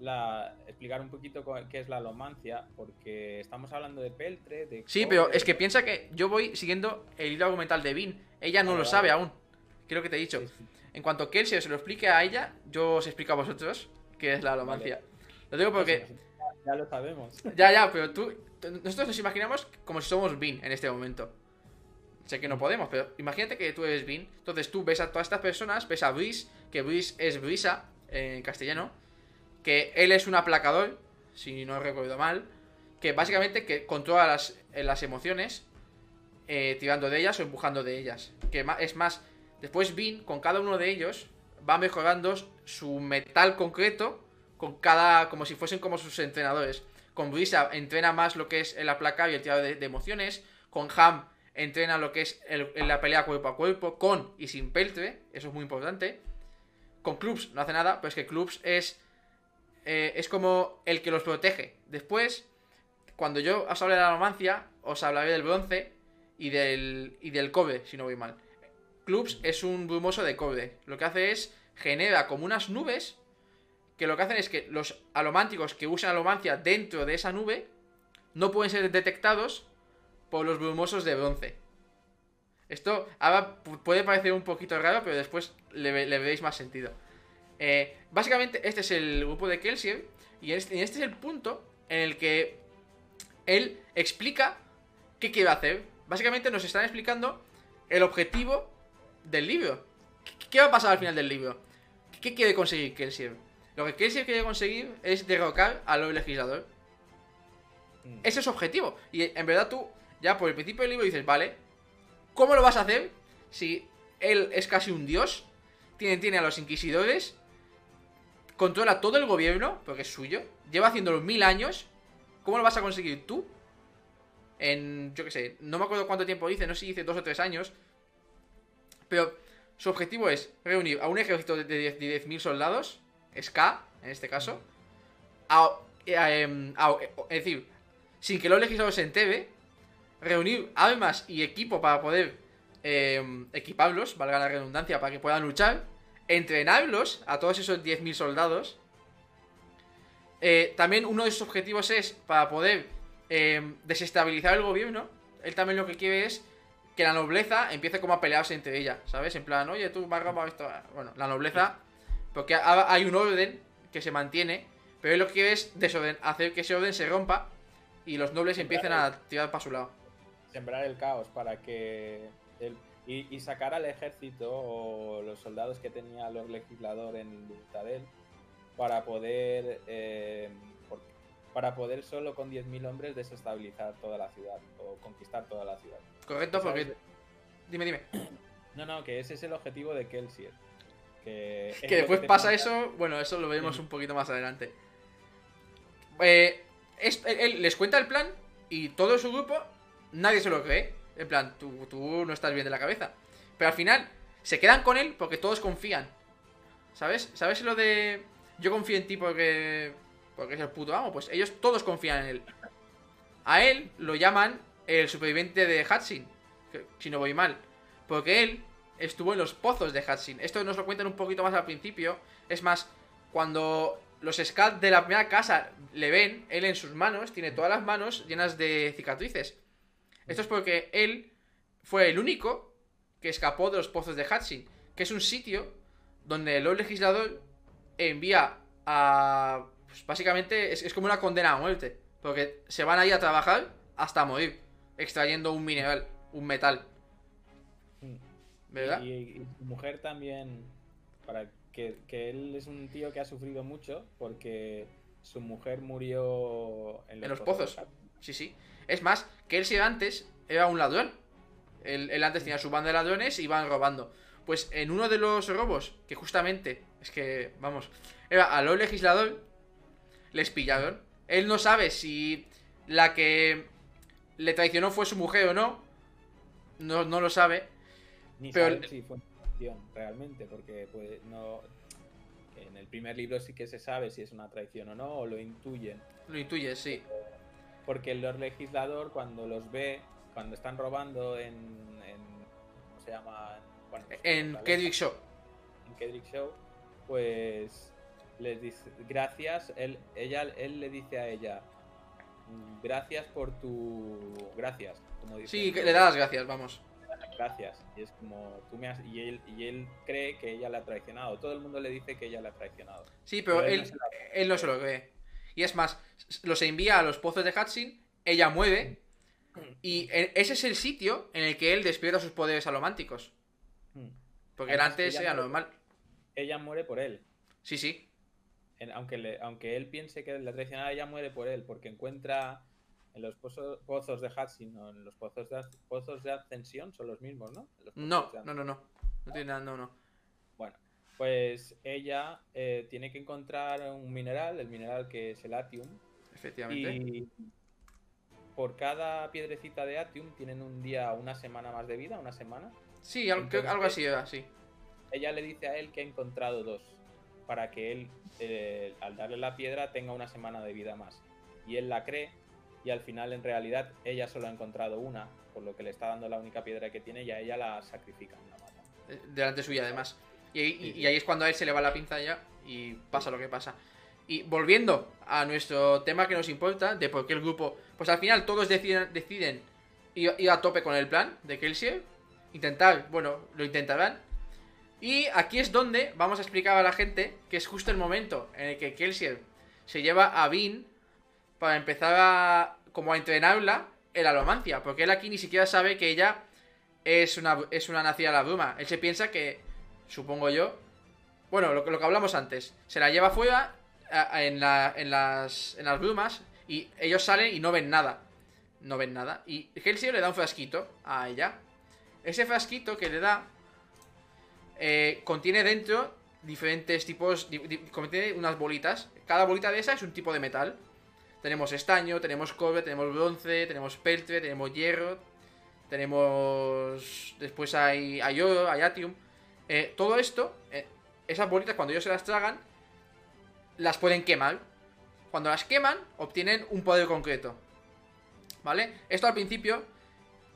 la, explicar un poquito qué es la alomancia, porque estamos hablando de peltre, de... Sí, cobre, pero es que piensa que yo voy siguiendo el hilo argumental de Vin. Ella no Vale, lo sabe aún. Creo que te he dicho. Sí, sí. En cuanto que él se lo explique a ella, yo os explico a vosotros qué es la alomancia. Lo digo porque. Ya lo sabemos. Ya, ya, pero tú. Nosotros nos imaginamos como si somos Vin en este momento. Sé que no podemos, pero imagínate que tú eres Vin. Entonces tú ves a todas estas personas, ves a Brice, que Brice es Brisa en castellano. Que él es un aplacador, si no recuerdo mal. Que básicamente que controla las, eh, las emociones, eh, tirando de ellas o empujando de ellas. Que es más, después Vin, con cada uno de ellos, va mejorando su metal concreto con cada. como si fuesen como sus entrenadores. Con Brisa entrena más lo que es el aplacar y el tirado de, emociones. Con Ham entrena lo que es la pelea cuerpo a cuerpo. Con y sin peltre, eso es muy importante. Con Clubs no hace nada, pero es que Clubs es. Eh, es como el que los protege. Después, cuando yo os hable de la romancia, os hablaré del bronce y del, y del cobre, si no voy mal. Clubs es un brumoso de cobre. Lo que hace es genera como unas nubes que lo que hacen es que los alománticos que usan alomancia dentro de esa nube no pueden ser detectados por los brumosos de bronce. Esto ahora pu- puede parecer un poquito raro, pero después le, le veréis más sentido. Eh, básicamente, este es el grupo de Kelsier. Y este, y este es el punto en el que él explica qué quiere hacer. Básicamente nos están explicando el objetivo del libro. ¿Qué, va a pasar al final del libro? ¿Qué quiere conseguir Kelsier? Lo que Kelsier quiere conseguir es derrocar al Legislador. Mm. Ese es su objetivo. Y en verdad tú, ya por el principio del libro dices, vale, ¿cómo lo vas a hacer si él es casi un dios? Tiene, tiene a los inquisidores, controla todo el gobierno, porque es suyo, lleva haciéndolo mil años. ¿Cómo lo vas a conseguir tú? En, yo qué sé, no me acuerdo cuánto tiempo dice, no sé si dice dos o tres años. Pero su objetivo es reunir a un ejército de 10 de 10.000 soldados, SK en este caso, em, a- es decir, sin que los legisladores se entere, reunir armas y equipo para poder em, equiparlos, valga la redundancia, para que puedan luchar, entrenarlos a todos esos 10.000 soldados. Eh, también uno de sus objetivos es para poder em, desestabilizar el gobierno. Él también lo que quiere es que la nobleza empiece como a pelearse entre ella, ¿sabes? En plan, oye, tú me has robado esto. Bueno, la nobleza, porque ha- hay un orden que se mantiene, pero él lo que quiere es desorden, hacer que ese orden se rompa y los nobles empiecen a tirar para su lado. Sembrar el caos para que... y, y sacar al ejército o los soldados que tenía los legislador en Lutadel para poder... eh, para poder solo con 10.000 hombres desestabilizar toda la ciudad o conquistar toda la ciudad. Correcto, porque... Dime, dime. No, no, que ese es el objetivo de Kelsier. Que después pasa plantea- eso, bueno, eso lo veremos Sí. un poquito más adelante. Eh, es- él, él les cuenta el plan y todo su grupo, nadie se lo cree. En plan, tú, no estás bien de la cabeza. Pero al final, se quedan con él porque todos confían. ¿Sabes? ¿Sabes lo de yo confío en ti porque, porque es el puto amo? Pues ellos todos confían en él. A él lo llaman el superviviente de Hudson, si no voy mal. Porque él estuvo en los pozos de Hudson. Esto nos lo cuentan un poquito más al principio. Es más, cuando los Scat de la primera casa le ven, él en sus manos tiene todas las manos llenas de cicatrices. Esto es porque él fue el único que escapó de los pozos de Hudson, que es un sitio donde el Legislador envía a... pues, básicamente es, es como una condena a muerte, porque se van ahí a trabajar hasta morir, extrayendo un mineral, un metal. ¿Verdad? Y, y su mujer también, para que, que él es un tío que ha sufrido mucho porque su mujer murió en los, En los pozos. Sí, sí. Es más, que él si antes era un ladrón. Él, él antes tenía su banda de ladrones y iban robando. Pues en uno de los robos, que justamente, es que, vamos, era a lo legislador, les pillaron. Él no sabe si la que le traicionó fue su mujer o no. No, no lo sabe. Ni Pero saben el- si fue una traición realmente, porque pues, no... En el primer libro sí que se sabe si es una traición o no, o lo intuyen. Lo intuyes, sí. Porque el Lord Legislador cuando los ve, cuando están robando en... en ¿Cómo se llama? Bueno, En Kedrick Show. en Kedrick Show, pues les dice gracias, él, ella, él le dice a ella "Mm, gracias por tu gracias, como dice. Sí, que le da las gracias, vamos. gracias. Y es como tú me has y él y él cree que ella le ha traicionado. Todo el mundo le dice que ella le ha traicionado. Sí, pero Pero él él, no se la- él no se lo cree. Y es más, los envía a los pozos de Hudson, ella muere, y e- ese es el sitio en el que él despierta sus poderes alománticos. Hmm. Porque Además, antes era muere. normal. Ella muere por él. Sí, sí. Aunque, le- aunque él piense que le ha traicionado, ella muere por él, porque encuentra en los pozo- pozos de Hudson o en los pozos de, pozos de ascensión, son los mismos, ¿no? Los No, de no, no, no. No tiene nada, no, no. Pues ella eh, tiene que encontrar un mineral, el mineral que es el Atium, Efectivamente. y por cada piedrecita de Atium tienen un día, una semana más de vida, una semana. Sí, algo, así era, sí. Ella le dice a él que ha encontrado dos, para que él, eh, al darle la piedra, tenga una semana de vida más. Y él la cree, y al final, en realidad, ella solo ha encontrado una, por lo que le está dando la única piedra que tiene, y a ella la sacrifican, la matan. Eh, Delante suya, además. Y, ahí- y- Sí, sí. y ahí es cuando a él se le va la pinza ya y pasa lo que pasa. Y volviendo a nuestro tema que nos importa, de por qué el grupo. Pues al final todos deciden, deciden ir, ir a tope con el plan de Kelsier. Intentar, bueno, lo intentarán. Y aquí es donde vamos a explicar a la gente que es justo el momento en el que Kelsier se lleva a Vin para empezar a. como a entrenarla en la alomancia. Porque él aquí ni siquiera sabe que ella es una, es una nacida de la bruma. Él se piensa que, supongo yo, bueno, lo, que- lo que hablamos antes, se la lleva fuera en, la- en, las, en las brumas y ellos salen y no ven nada. No ven nada. Y Helsing le da un frasquito a ella. Ese frasquito que le da eh, contiene dentro diferentes tipos, di- di- contiene unas bolitas. Cada bolita de esa es un tipo de metal. Tenemos estaño, tenemos cobre, tenemos bronce, tenemos peltre, tenemos hierro, tenemos... Después hay, hay oro, hay atium. Eh, todo esto, eh, esas bolitas cuando ellos se las tragan, las pueden quemar. Cuando las queman, obtienen un poder concreto. ¿Vale? Esto al principio,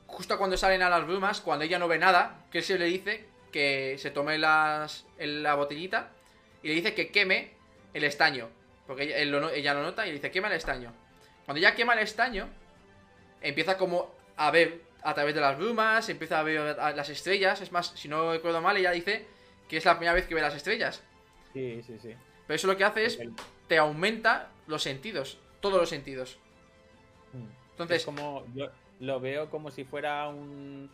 justo cuando salen a las brumas, cuando ella no ve nada, que se le dice que se tome las, en la botellita y le dice que queme el estaño. Porque ella, él lo ella lo nota y le dice quema el estaño. Cuando ya quema el estaño, empieza como a ver a través de las brumas, empieza a ver las estrellas. Es más, si no recuerdo mal, ella dice que es la primera vez que ve las estrellas. Sí, sí, sí. Pero eso lo que hace es te aumenta los sentidos, todos los sentidos. Entonces, es como yo lo veo como si fuera un,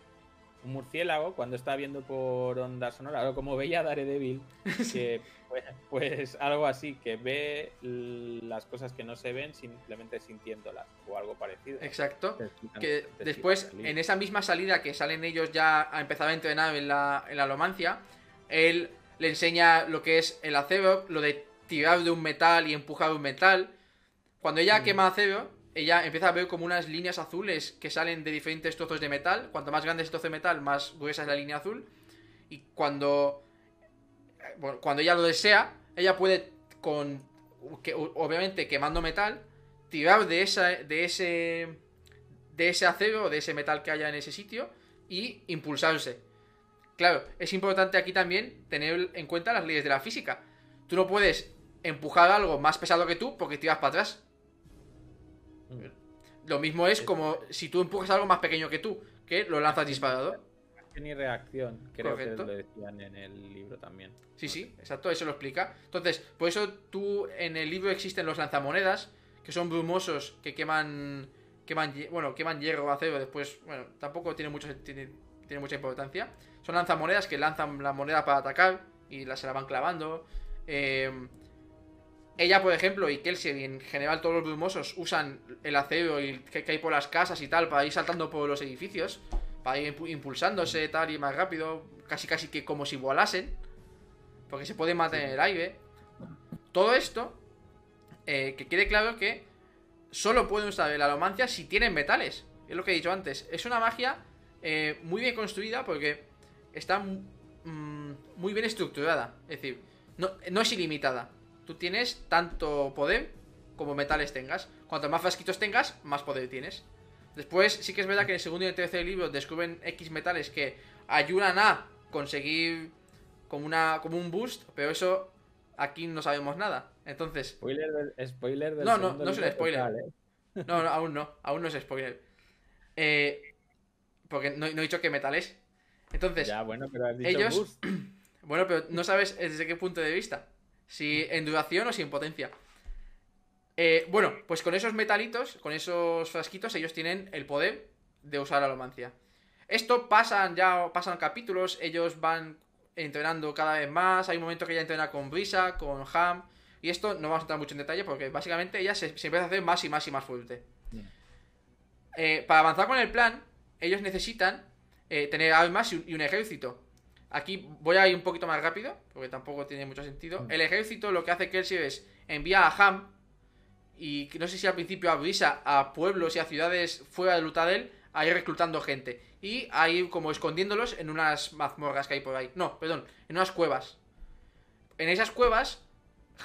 un murciélago cuando está viendo por onda sonora, o como veía Daredevil, <laughs> que pues, pues algo así, que ve las cosas que no se ven simplemente sintiéndolas, o algo parecido. exacto. Explican- Que después, en esa misma salida que salen ellos ya a empezar a entrenar en la, en la alomancia, él le enseña lo que es el acero, lo de tirar de un metal y empujar un metal. Cuando ella Mm. quema acero, ella empieza a ver como unas líneas azules que salen de diferentes trozos de metal. Cuanto más grande es el trozo de metal, más gruesa es la línea azul. Y cuando. eh, cuando ella lo desea, ella puede con. Que, obviamente quemando metal. Tirar de esa. de ese. de ese acero de ese metal que haya en ese sitio. Y impulsarse. Claro, es importante aquí también tener en cuenta las leyes de la física. Tú no puedes empujar algo más pesado que tú porque tiras para atrás. Lo mismo es como si tú empujas algo más pequeño que tú, que lo lanzas disparado. Acción y reacción, creo Correcto. que lo decían en el libro también. Sí, sí, exacto, eso lo explica. Entonces, por eso tú en el libro existen los lanzamonedas, que son brumosos, que queman, queman, bueno, queman hierro o acero, después, bueno, tampoco tiene mucho, tiene, tiene mucha importancia. Son lanzamonedas que lanzan la moneda para atacar y la, se la van clavando. Eh, ella, por ejemplo, y Kelsey, y en general todos los brumosos usan el acero y que, que hay por las casas y tal para ir saltando por los edificios, para ir impu- impulsándose tal y más rápido, casi casi que como si volasen, porque se puede matar en el aire. Todo esto, eh, que quede claro que solo pueden usar la alomancia si tienen metales. Es lo que he dicho antes. Es una magia eh, muy bien construida porque está mm, muy bien estructurada. Es decir, no, no es ilimitada. Tú tienes tanto poder como metales tengas. Cuanto más frasquitos tengas, más poder tienes. Después, sí que es verdad que en el segundo y el tercer libro descubren X metales que ayudan a conseguir como, una, como un boost, pero eso aquí no sabemos nada. Entonces, Spoiler del, spoiler del No, no, no es un spoiler. total, ¿eh? no, no, aún no, aún no es spoiler. Eh, porque no, no he dicho qué metal es. Entonces, Ya, bueno, pero has dicho ellos- boost. <clears throat> bueno, pero no sabes desde qué punto de vista. Si en duración o si en potencia. Eh, bueno, pues con esos metalitos, con esos frasquitos, ellos tienen el poder de usar alomancia. Esto pasan ya, pasan capítulos, ellos van entrenando cada vez más. Hay un momento que ella entrena con Brisa, con Ham. Y esto no vamos a entrar mucho en detalle porque básicamente ella se, se empieza a hacer más y más y más fuerte. Eh, para avanzar con el plan, ellos necesitan eh, tener armas y un, y un ejército. Aquí voy a ir un poquito más rápido, porque tampoco tiene mucho sentido. Mm. El ejército lo que hace Kelsey es envía a Ham y no sé si al principio a Brisa a pueblos y a ciudades fuera de Lutadel a ir reclutando gente. Y a ir como escondiéndolos en unas mazmorras que hay por ahí. No, perdón, en unas cuevas. En esas cuevas,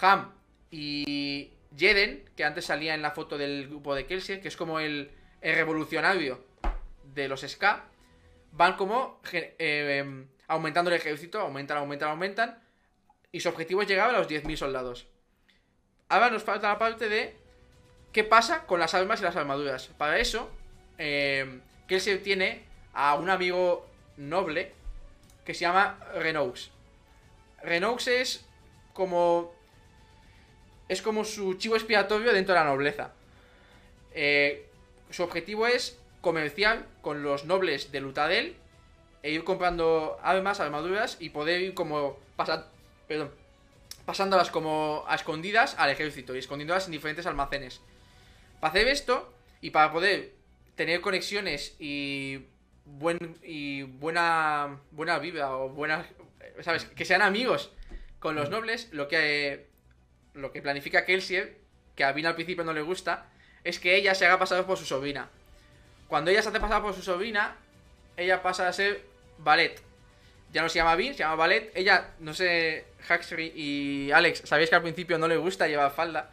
Ham y Jeden, que antes salía en la foto del grupo de Kelsey, que es como el, el revolucionario de los Ska, van como eh, em, aumentando el ejército, aumentan, aumentan, aumentan, y su objetivo es llegar a los 10.000 soldados. Ahora nos falta la parte de qué pasa con las armas y las armaduras. Para eso, eh, Kelsey tiene a un amigo noble que se llama Renox. Renox es como. Es como su chivo expiatorio dentro de la nobleza. Eh, su objetivo es comerciar con los nobles de Lutadel e ir comprando armas, armaduras y poder ir como pasar, perdón, pasándolas como a escondidas al ejército y escondiéndolas en diferentes almacenes. Para hacer esto y para poder tener conexiones y buen y buena buena vibra o buena sabes que sean amigos con los nobles lo que lo que planifica Kelsier que a Vin al principio no le gusta es que ella se haga pasar por su sobrina. Cuando ella se hace pasar por su sobrina ella pasa a ser Ballet. Ya no se llama Vin se llama Ballet. Ella no sé Huxley y Alex sabéis que al principio no le gusta llevar falda.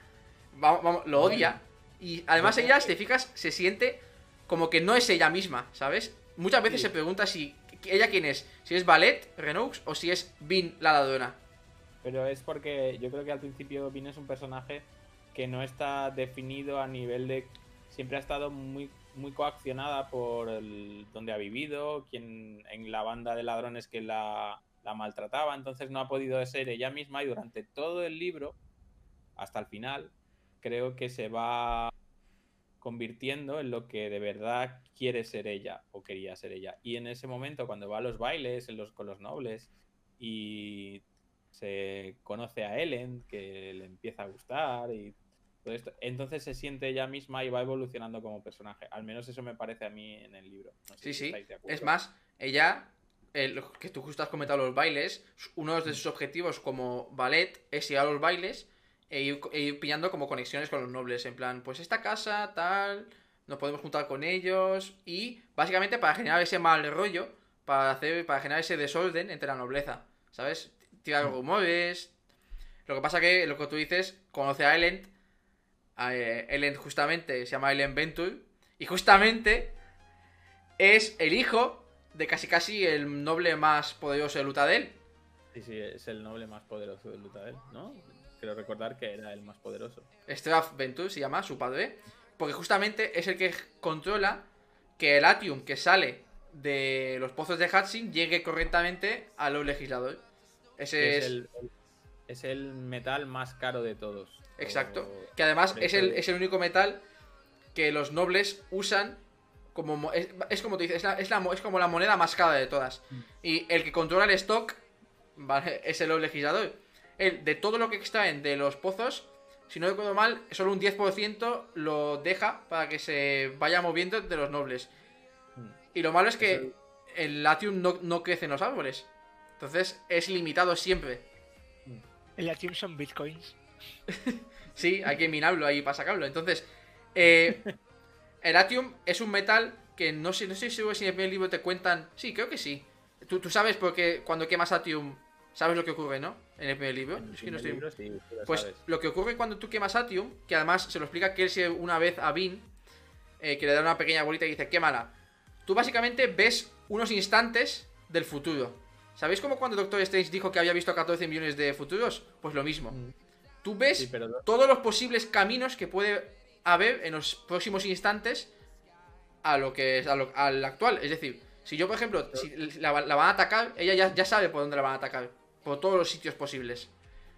Vamos, vamos, lo odia. Y además ella si te fijas se siente como que no es ella misma sabes muchas veces Sí. se pregunta si ella quién es si es Ballet Renox o si es Vin la ladrona Pero es porque yo creo que al principio Vin es un personaje que no está definido a nivel de. Siempre ha estado muy, muy coaccionada por el, donde ha vivido, quien en la banda de ladrones que la, maltrataba, entonces no ha podido ser ella misma y durante todo el libro, hasta el final, creo que se va convirtiendo en lo que de verdad quiere ser ella o quería ser ella. Y en ese momento, cuando va a los bailes con los nobles y se conoce a Ellen, que le empieza a gustar y entonces se siente ella misma y va evolucionando como personaje. Al menos eso me parece a mí en el libro. No sé Sí, si sí. Es más, ella el, que tú justo has comentado los bailes, uno de sus objetivos como ballet es ir a los bailes e ir, e ir pillando como conexiones con los nobles. En plan, pues esta casa, tal, nos podemos juntar con ellos. Y básicamente para generar ese mal rollo, para, hacer, para generar ese desorden entre la nobleza. ¿Sabes? Tirar rumores. Lo que pasa que lo que tú dices, conoce a Elend. Eh, Elend justamente se llama Elend Ventur. Y justamente es el hijo de casi casi el noble más poderoso de Lutadel. Sí, sí, es el noble más poderoso de Lutadel, ¿no? Quiero recordar que era el más poderoso. Straf Ventur se llama, su padre. Porque justamente es el que controla que el Atium que sale de los pozos de Hudson llegue correctamente a los legisladores. Ese es, Es el, es el metal más caro de todos. Exacto. O- Que además es el, es el único metal que los nobles usan como... mo- Es, es como te dices, es, la- es, la es como la moneda más cara de todas. Mm. Y el que controla el stock ¿vale? es el legislador. Él, de todo lo que extraen de los pozos, si no recuerdo mal, solo un 10% lo deja para que se vaya moviendo de los nobles. Mm. Y lo malo es que el Latium no, no crece en los árboles. Entonces es limitado siempre. El Latium son bitcoins. Sí, hay que minarlo ahí para sacarlo. Entonces, eh, <laughs> el Atium es un metal que no sé, no seguro si en el primer libro te cuentan. Sí, creo que sí. Tú, tú sabes porque cuando quemas Atium, sabes lo que ocurre, ¿no? En el primer libro. en el Es que no primer estoy- libro sí, sí lo Pues sabes. lo que ocurre cuando tú quemas Atium, que además se lo explica Kelsey una vez a Bean, eh, que le da una pequeña bolita y dice, quémala. Tú básicamente ves unos instantes del futuro. ¿Sabéis cómo cuando Doctor Strange dijo que había visto 14 millones de futuros? Pues lo mismo. Mm. Tú ves Sí, pero todos los posibles caminos que puede haber en los próximos instantes a lo que es a lo- al actual. Es decir, si yo, por ejemplo, si la, la van a atacar, ella ya, ya sabe por dónde la van a atacar. Por todos los sitios posibles.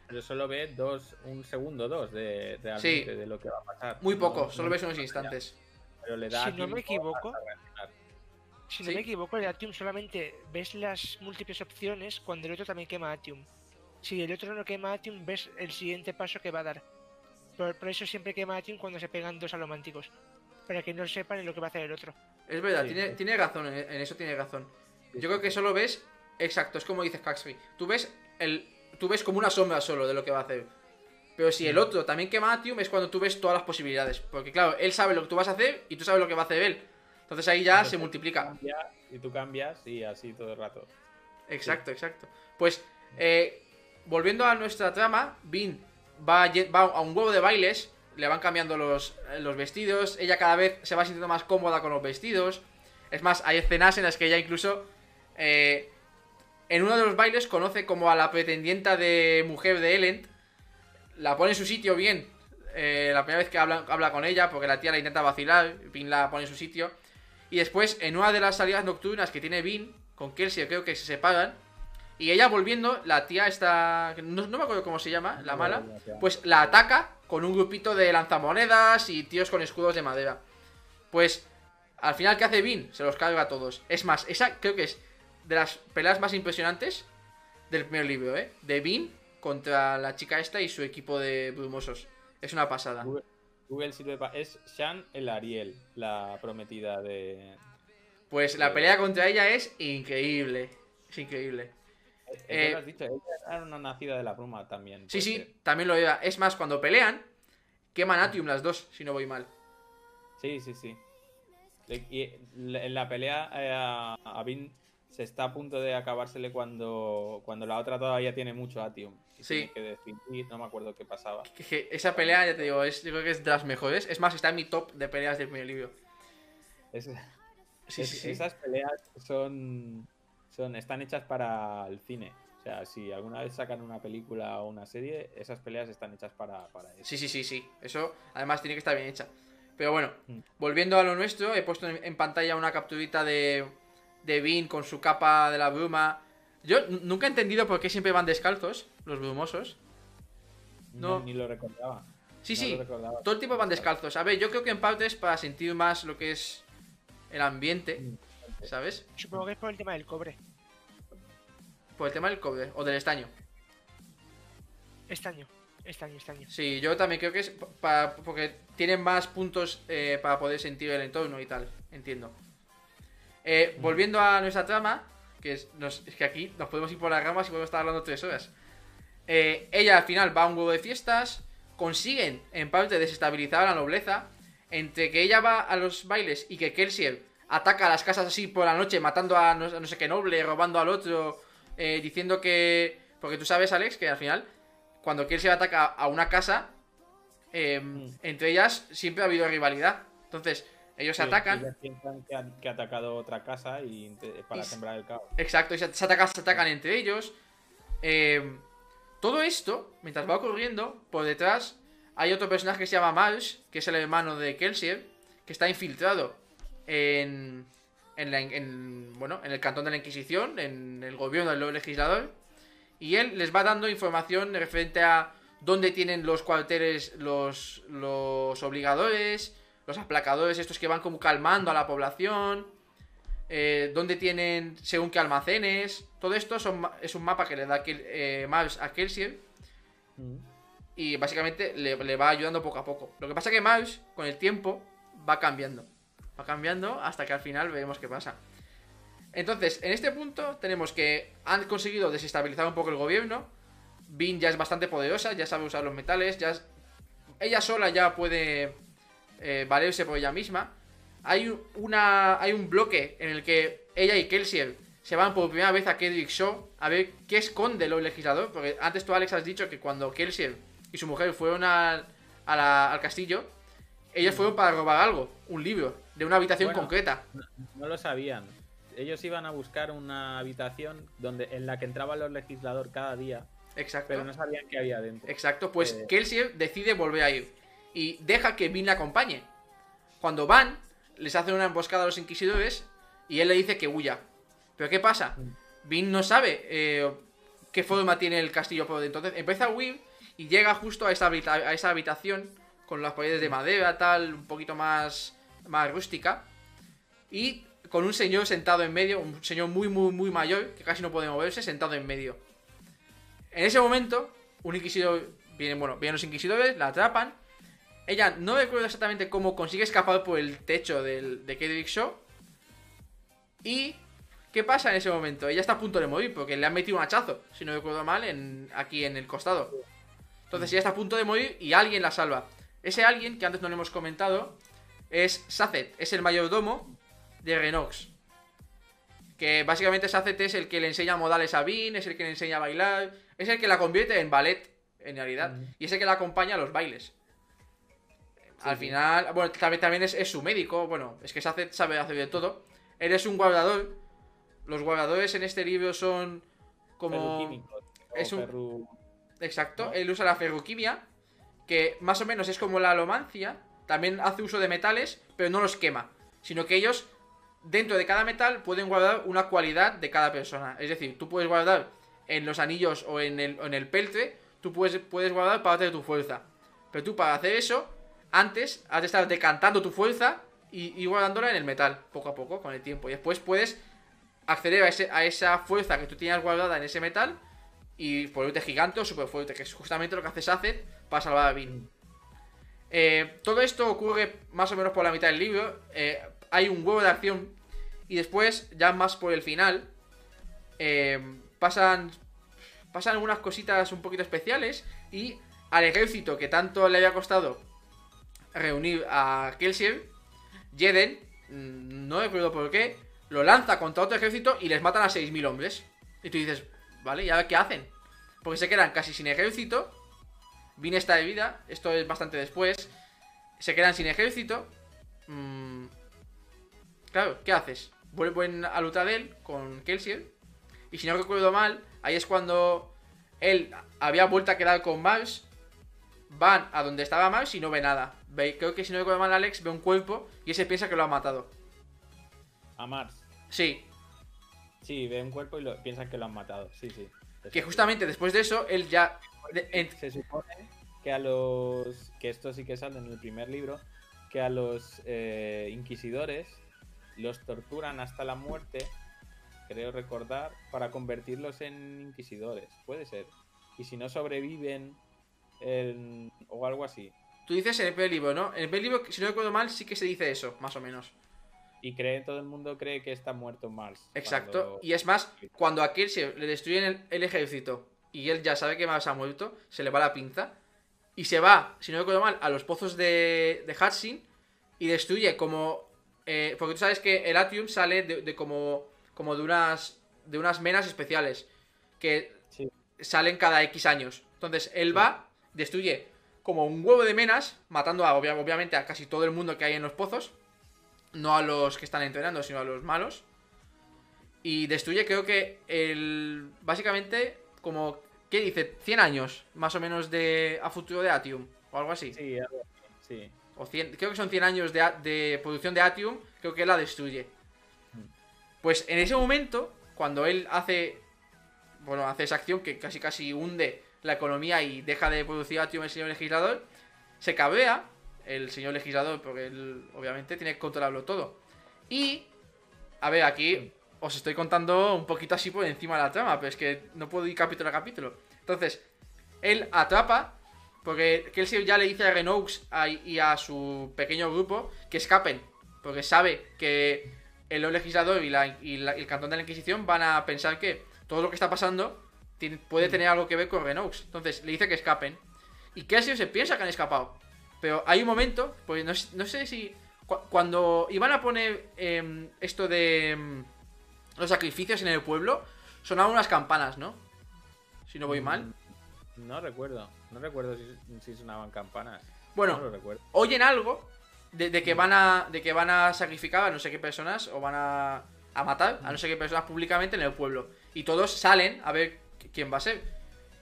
pero solo ve dos, un segundo, dos de, realmente de lo que va a pasar. Muy poco, no solo ves unos instantes. Pero le da Si no me equivoco. Si Sí. no me equivoco, el Atium solamente ves las múltiples opciones cuando el otro también quema Atium. Si el otro no quema Atium, ves el siguiente paso que va a dar. Por, por eso siempre quema Atium cuando se pegan dos alománticos. Para que no sepan lo que va a hacer el otro. Es verdad, Sí. tiene, tiene razón, en, eso tiene razón. Yo creo que solo ves, exacto, es como dices Caxby. Tú ves el, tú ves como una sombra solo de lo que va a hacer. Pero si el otro también quema Atium es cuando tú ves todas las posibilidades. Porque claro, él sabe lo que tú vas a hacer y tú sabes lo que va a hacer él. Entonces ahí ya Entonces, se multiplica. Cambia, y tú cambias y así todo el rato. Exacto, exacto. Pues, eh, volviendo a nuestra trama, Bean va, a un huevo de bailes, le van cambiando los, eh, los vestidos, ella cada vez se va sintiendo más cómoda con los vestidos. Es más, hay escenas en las que ella incluso, eh, en uno de los bailes, conoce como a la pretendienta de mujer de Elend, la pone en su sitio bien. eh, la primera vez que habla, habla con ella, porque la tía la intenta vacilar, Bean la pone en su sitio. Y después, en una de las salidas nocturnas que tiene Bean, con Kelsey, creo que se separan. Y ella volviendo, la tía está. No, no me acuerdo cómo se llama, la mala. Pues la ataca con un grupito de lanzamonedas y tíos con escudos de madera. Pues, al final, ¿qué hace Bean? Se los carga a todos. Es más, esa creo que es de las peleas más impresionantes del primer libro, ¿eh? De Bean contra la chica esta y su equipo de brumosos. Es una pasada. Google, Google sirve para. Es Shan el Ariel, la prometida de. Pues la pelea contra ella es increíble. Es increíble. Eh, que lo has dicho, ella era una nacida de la bruma también. Sí, sí, ser. también lo era. Es más, cuando pelean, queman Atium las dos, si no voy mal. Sí, sí, sí. Y en la pelea eh, a Vin se está a punto de acabársele cuando, cuando la otra todavía tiene mucho Atium. Y Sí. que decidir, no me acuerdo qué pasaba. Que- que esa pelea, ya te digo, es, yo creo que es de las mejores. Es más, está en mi top de peleas del primer libro. Es- Sí, es- sí, sí. Esas peleas son, son están hechas para el cine. O sea, si alguna vez sacan una película o una serie, esas peleas están hechas para, para eso. Sí, sí, sí, sí. Eso además tiene que estar bien hecha. Pero bueno, Mm. volviendo a lo nuestro, he puesto en, pantalla una capturita de, de Bean con su capa de la bruma. Yo nunca he entendido por qué siempre van descalzos los brumosos. No, No. ni lo recordaba. Sí, No sí, recordaba. todo el tiempo van descalzos. A ver, yo creo que en parte es para sentir más lo que es el ambiente, Mm. ¿Sabes? Supongo que es por el tema del cobre. Por el tema del cobre o del estaño. Estaño. Estaño, estaño. Sí, yo también creo que es porque tienen más puntos eh, para poder sentir el entorno y tal, entiendo. Eh, volviendo a nuestra trama, que es, nos- es que aquí nos podemos ir por las ramas y podemos estar hablando tres horas. Eh, ella al final va a un huevo de fiestas, consiguen en parte desestabilizar a la nobleza, entre que ella va a los bailes y que Kelsier ataca a las casas así por la noche, matando a no, sé qué noble, robando al otro, eh, diciendo que... Porque tú sabes, Alex, que al final, cuando Kelsier ataca a una casa, eh, entre ellas siempre ha habido rivalidad. Entonces, ellos se Sí, atacan. ellas piensan que ha, que ha atacado otra casa y para Y sembrar el caos. Exacto, y se, se atacan, se atacan entre ellos. Eh, todo esto, mientras va ocurriendo, por detrás hay otro personaje que se llama Marsh, que es el hermano de Kelsier, que está infiltrado en, en, la- en, bueno, en el cantón de la Inquisición, en el gobierno del legislador, y él les va dando información referente a dónde tienen los cuarteles los, los obligadores, los aplacadores, estos que van como calmando a la población, eh, dónde tienen según qué almacenes. Todo esto son es un mapa que le da eh, Miles a Kelsier Mm. y básicamente le, le va ayudando poco a poco. Lo que pasa que Miles, con el tiempo, va cambiando. Va cambiando hasta que al final veremos qué pasa. Entonces, en este punto tenemos que han conseguido desestabilizar un poco el gobierno. Vin ya es bastante poderosa, ya sabe usar los metales, ya es- ella sola ya puede eh, valerse por ella misma. Hay un- una hay un bloque en el que ella y Kelsier se van por primera vez a Kedrick Shaw a ver qué esconde el legislador, porque antes tú Alex has dicho que cuando Kelsier y su mujer fueron al, a la- al castillo, ellos fueron para robar algo, un libro, de una habitación Bueno. concreta. No lo sabían. Ellos iban a buscar una habitación donde en la que entraba el legislador cada día, Exacto. pero no sabían qué había dentro. Exacto, pues Eh. Kelsier decide volver a ir y deja que Vin la acompañe. Cuando van, les hacen una emboscada a los inquisidores y él le dice que huya. Pero ¿qué pasa? Vin no sabe eh, qué forma tiene el castillo por dentro. Entonces empieza a huir y llega justo a esa, habita- a esa habitación con las paredes de madera, tal, un poquito más, más rústica. Y con un señor sentado en medio, un señor muy, muy, muy mayor, que casi no puede moverse, sentado en medio. En ese momento, un inquisidor, vienen, bueno, vienen los inquisidores, la atrapan. Ella no recuerdo exactamente cómo consigue escapar por el techo del, de Kedrick Shaw. Y, ¿qué pasa en ese momento? Ella está a punto de morir porque le han metido un hachazo, si no recuerdo mal, en, aquí en el costado. Entonces ella está a punto de morir y alguien la salva. Ese alguien, que antes no le hemos comentado, es Sacet, es el mayordomo de Renox. Que básicamente Sacet es el que le enseña modales a Vin, es el que le enseña a bailar, es el que la convierte en ballet, en realidad, y es el que la acompaña a los bailes. Al sí. final, bueno, también, también es, es su médico, bueno, es que Sacet sabe hacer de todo. Él es un guardador. Los guardadores en este libro son como... Es un- ferru- Exacto, ¿no? él usa la ferroquimia, que más o menos es como la alomancia, también hace uso de metales, pero no los quema, sino que ellos, dentro de cada metal, pueden guardar una cualidad de cada persona. Es decir, tú puedes guardar en los anillos o en el, en el peltre, tú puedes, puedes guardar parte de tu fuerza. Pero tú para hacer eso, antes has de estar decantando tu fuerza y, guardándola en el metal, poco a poco, con el tiempo. Y después puedes acceder a, ese- a esa fuerza que tú tienes guardada en ese metal y volverte gigante o super fuerte, que es justamente lo que hace Saced para salvar a Vin. Eh, todo esto ocurre más o menos por la mitad del libro. eh, hay un huevo de acción. Y después, ya más por el final, eh, pasan, pasan algunas cositas un poquito especiales. Y al ejército que tanto le había costado reunir a Kelsier, Jeden, mm, no recuerdo por qué, lo lanza contra otro ejército y les matan a 6.000 hombres. Y tú dices, vale, ¿y ahora qué hacen? Porque se quedan casi sin ejército. Vin está de vida, esto es bastante después. Se quedan sin ejército. Mm, claro, ¿qué haces? Vuelven a Lutadel con Kelsier. Y si no recuerdo mal, ahí es cuando él había vuelto a quedar con Mars. Van a donde estaba Mars y no ve nada. Ve, creo que si no recuerdo mal, Alex ve un cuerpo y ese piensa que lo ha matado. A Mars. Sí, Sí, ve un cuerpo y lo, piensan que lo han matado. Sí, sí. que justamente después de eso, él ya. Se supone que a los. que esto sí que sale en el primer libro. Que a los eh, inquisidores los torturan hasta la muerte. Creo recordar. Para convertirlos en inquisidores. Puede ser. Y si no sobreviven. en- o algo así. Tú dices en el primer libro, ¿no? En el primer libro, si no recuerdo mal, sí que se dice eso, más o menos. Y cree, todo el mundo cree que está muerto Mars. Exacto. cuando- Y es más, cuando a Kelsier le destruyen el, el ejército y él ya sabe que Mars ha muerto, se le va la pinza. Y se va, si no recuerdo mal, a los pozos de, de Hudson y destruye como. eh, porque tú sabes que el Atium sale de, de como, como de unas de unas menas especiales que Sí. salen cada X años. Entonces él va, destruye como un huevo de menas, matando a, obvia- obviamente a casi todo el mundo que hay en los pozos. No a los que están entrenando, sino a los malos. Y destruye, creo que el. Básicamente, como. ¿Qué dice? 100 años, más o menos, de. a futuro de Atium. O algo así. Sí, algo así, sí. O 100 creo que son 100 años de, de producción de Atium. Creo que la destruye. Pues en ese momento, cuando él hace. Bueno, hace esa acción que casi casi hunde la economía y deja de producir Atium el señor legislador. Se cabrea el señor legislador, porque él obviamente tiene que controlarlo todo. Y. A ver, aquí os estoy contando un poquito así por encima de la trama, pero es que no puedo ir capítulo a capítulo. Entonces, él atrapa, porque Kelsey ya le dice a Renox y a su pequeño grupo que escapen, porque sabe que el legislador y, y el cantón de la Inquisición van a pensar que todo lo que está pasando puede tener algo que ver con Renox. Entonces, le dice que escapen. Y Kelsey se piensa que han escapado. Pero hay un momento, pues no, sé- si... cu- cuando iban a poner em, esto de em, los sacrificios en el pueblo, sonaban unas campanas, ¿no? Si no voy mal. Mm, No recuerdo. No recuerdo si, si sonaban campanas. Bueno, No lo recuerdo. oyen algo de, de que van a de que van a sacrificar a no sé qué personas o van a, a matar a no sé qué personas públicamente en el pueblo y todos salen a ver qu- quién va a ser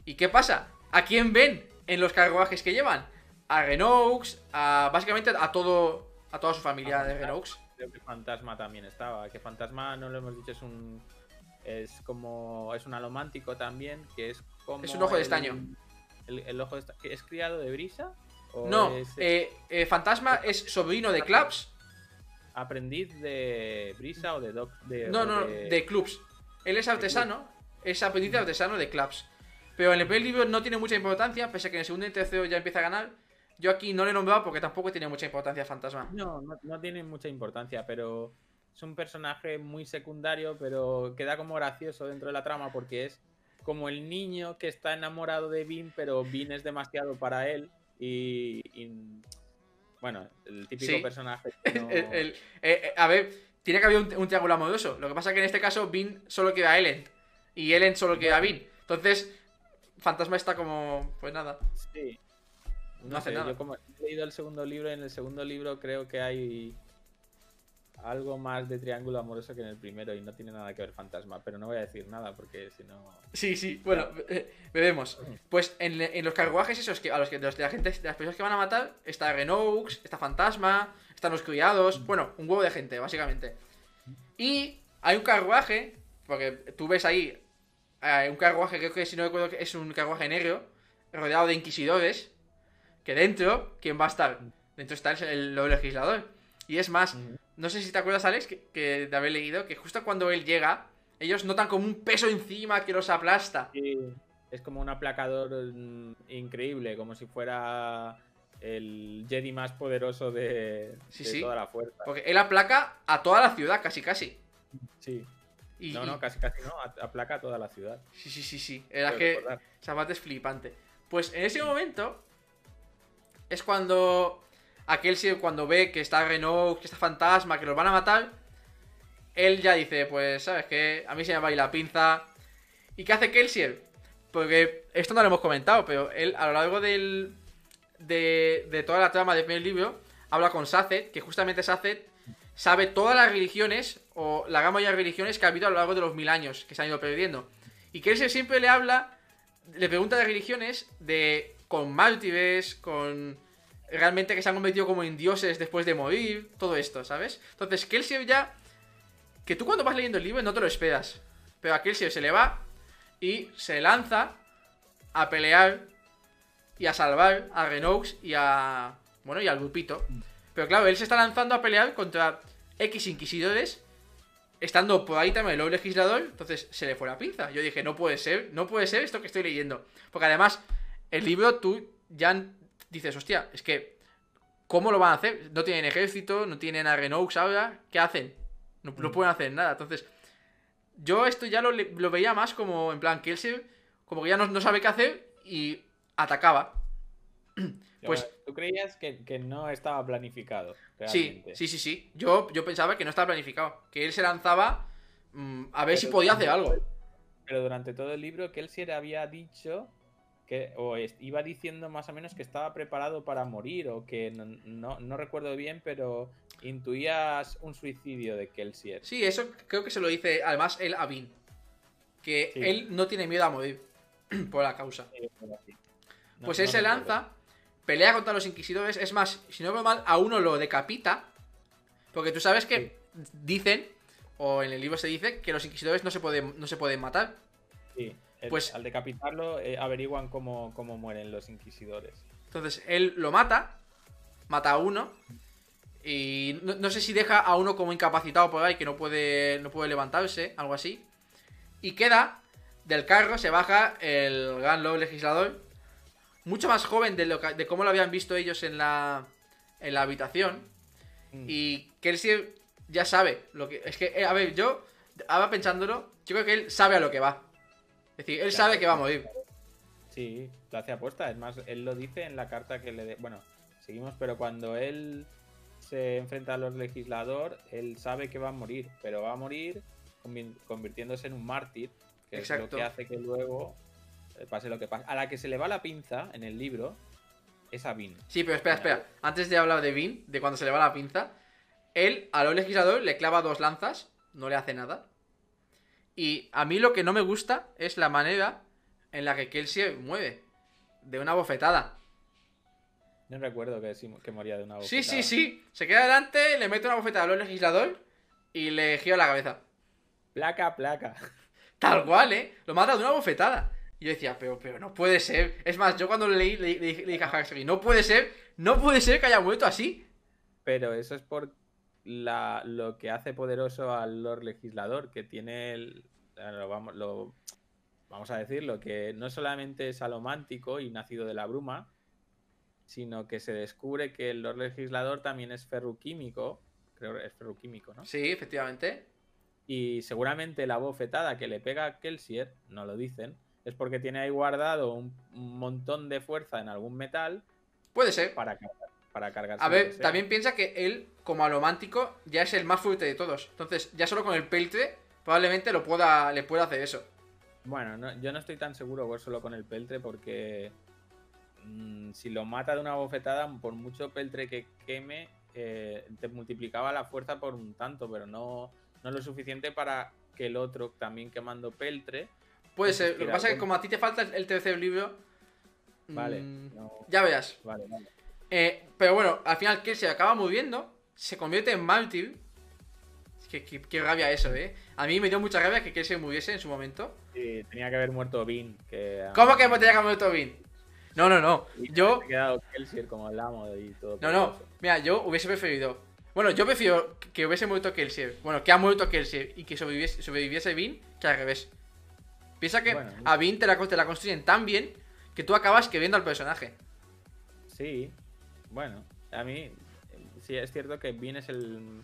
y qué pasa a quién ven en los carruajes que llevan a Renox a básicamente a todo a toda su familia de Renox Creo que Fantasma también estaba. Que Fantasma, no lo hemos dicho, es un. Es como. Es un alomántico también. Que es como. Es un ojo de estaño. El, el ojo de estaño. ¿Es criado de brisa? ¿O no es eh, eh, Fantasma es sobrino de Claps aprendiz de brisa o de doc? De, no no de- de Clubs él es artesano es aprendiz de artesano de Claps pero en el primer libro no tiene mucha importancia pese a que en el segundo y tercero ya empieza a ganar yo aquí no le he nombrado porque tampoco tiene mucha importancia Fantasma No, no, no tiene mucha importancia, pero es un personaje muy secundario, pero queda como gracioso dentro de la trama porque es como el niño que está enamorado de Vin, pero Vin es demasiado para él y, y- bueno, el típico Sí. personaje. <laughs> no- El- el- eh, eh, a ver, tiene que haber un, un triángulo amoroso. Lo que pasa es que en este caso Vin solo queda a Ellen. Y Ellen solo queda a Vin. Entonces, Fantasma está como. Pues nada. Sí. No hace nada. Yo como he leído el segundo libro, en el segundo libro creo que hay algo más de triángulo amoroso que en el primero y no tiene nada que ver fantasma, pero no voy a decir nada porque si no... Sí, sí. Bueno, eh, veremos. Pues en, en los carruajes esos que a los que de los de la gente, de las personas que van a matar, está Renox, está Fantasma, están los criados. Bueno, un huevo de gente, básicamente. Y hay un carruaje, porque tú ves ahí eh, un carruaje, creo que si no recuerdo que es un carruaje negro, rodeado de inquisidores. Que dentro, ¿quién va a estar? Dentro está el, legislador. Y es más, no sé si te acuerdas, Alex, que, que de haber leído, que justo cuando él llega, ellos notan como un peso encima que los aplasta. Sí, es como un aplacador mm, increíble, como si fuera el Jedi más poderoso de, Sí, de sí. toda la fuerza. Porque él aplaca a toda la ciudad, casi casi. Sí. Y, No, no, casi casi no, a- aplaca toda la ciudad. Sí, sí, sí, sí. Era que recordar. es flipante. Pues en ese momento es cuando aquel sí, cuando ve que está Renault, que está Fantasma, que los van a matar, él ya dice, pues, ¿sabes qué? A mí se me va a ir la pinza. ¿Y qué hace Kelsier? Porque esto no lo hemos comentado, pero él a lo largo del, de, de toda la trama del primer libro habla con Saced, que justamente Saced sabe todas las religiones o la mayoría de religiones que ha habido a lo largo de los mil años que se han ido perdiendo. Y Kelsier siempre le habla, le pregunta de religiones de con mártires, con realmente que se han convertido como en dioses después de morir, todo esto, ¿sabes? Entonces Kelsier ya que tú cuando vas leyendo el libro no te lo esperas, pero a Kelsier se le va y se lanza a pelear y a salvar a Renox y a bueno, y al grupito. Pero claro, él se está lanzando a pelear contra X inquisidores estando por ahí también el Lord legislador, entonces se le fue la pinza. Yo dije, no puede ser, no puede ser esto que estoy leyendo. Porque además, el libro tú ya dices, hostia, es que ¿cómo lo van a hacer? No tienen ejército, no tienen a Renox ahora, ¿qué hacen? No, no Mm. pueden hacer nada. Entonces, yo esto ya lo, lo veía más como, en plan, Kelsier, como que ya no, no sabe qué hacer y atacaba. <clears throat> Pues- ¿Tú creías que, que no estaba planificado? Sí, Realmente? sí, sí, sí. Yo, yo pensaba que no estaba planificado. Que él se lanzaba mm, a ver si podía hacer algo. Pero durante todo el libro, Kelsier había dicho que, o iba diciendo más o menos que estaba preparado para morir, o que no, no- no recuerdo bien, pero intuías un suicidio de Kelsier. Sí, eso creo que se lo dice además él a Vin. Que Sí. él no tiene miedo a morir <clears throat> por la causa. Sí. No- Pues él se lanza, pelea contra los inquisidores. Es más, si no veo mal, a uno lo decapita. Porque tú sabes que dicen, o en el libro se dice, que los inquisidores no se pueden, no se pueden matar. Sí, Pues- al decapitarlo eh, averiguan cómo, cómo mueren los inquisidores. Entonces él lo mata, mata a uno. Y no, no sé si deja a uno como incapacitado por ahí, que no puede, no puede levantarse, algo así. Y queda, del carro se baja el gran Legislador, mucho más joven de, lo que- de cómo lo habían visto ellos en la, en la habitación. Mm. Y Kelsier ya sabe lo que. Es que, eh, a ver, yo, ahora pensándolo, yo creo que él sabe a lo que va. Es decir, él sabe que va a morir. Sí, lo hace apuesta. Es más, él lo dice en la carta que le... de- Bueno, seguimos, pero cuando él se enfrenta a los legislador, él sabe que va a morir, pero va a morir convi- convirtiéndose en un mártir, que es Exacto. lo que hace que luego eh, pase lo que pasa. A la que se le va la pinza en el libro es a Vin. Sí, pero espera, espera. Antes de hablar de Vin, de cuando se le va la pinza, él a lo legislador le clava dos lanzas, no le hace nada. Y a mí lo que no me gusta es la manera en la que Kelsier mueve. De una bofetada. No recuerdo que, sí- que moría de una Sí, bofetada. sí, sí. Se queda adelante, le mete una bofetada a lo legislador y le gira la cabeza. Placa, placa. Tal cual, ¿eh? Lo mata de una bofetada. Y yo decía, pero, pero no puede ser. Es más, yo cuando lo leí, le, le- le dije a Huxley, no puede ser, no puede ser que haya muerto así. Pero eso es por la, lo que hace poderoso al Lord Legislador, que tiene el. Eh, Lo vamos, lo- vamos a decirlo, que no solamente es alomántico y nacido de la bruma, sino que se descubre que el Lord Legislador también es ferroquímico. Creo que es ferroquímico, ¿no? Sí, efectivamente. Y seguramente la bofetada que le pega a Kelsier, no lo dicen, es porque tiene ahí guardado un, un montón de fuerza en algún metal Puede ser. para, para cargarse A ver, también piensa que él, como alomántico, ya es el más fuerte de todos. Entonces, ya solo con el peltre, probablemente lo pueda, le pueda hacer eso. Bueno, no- yo no estoy tan seguro por solo con el peltre porque mm, si lo mata de una bofetada, por mucho peltre que queme, eh, te multiplicaba la fuerza por un tanto, pero no, no lo suficiente para que el otro, también quemando peltre, Puede Pues ser. Lo que pasa es que como a ti te falta el tercer libro. vale. mm, no- Ya verás. vale, vale. Eh, pero bueno, al final que se acaba muriendo, se convierte en mártir. Qué, qué- qué rabia eso, eh. A mí me dio mucha rabia que se muriese en su momento. Sí, tenía que haber muerto Vin. Que, ¿Cómo que tenía que haber muerto Vin? No, no, no. y Yo. Quedado Kelsier como el amo y todo. No, no. Mira, yo hubiese preferido. Bueno, yo prefiero que hubiese muerto Kelsier. Bueno, que ha muerto Kelsier y que sobreviviese, sobreviviese Vin que al revés. Piensa que Bueno. a Vin te la, te la construyen tan bien que tú acabas queriendo al personaje. Sí, bueno, a mí sí es cierto que Vin es el.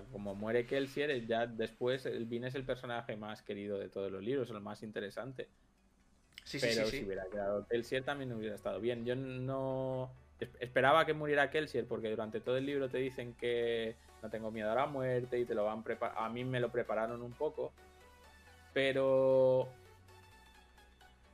Sea, como muere Kelsier, eh, ya después el Vin es el personaje más querido de todos los libros, el más interesante. Sí, Pero sí, sí. si hubiera quedado Kelsier también hubiera estado bien. Yo no. es- Esperaba que muriera Kelsier porque durante todo el libro te dicen que no tengo miedo a la muerte y te lo van A mí me lo prepararon un poco. Pero.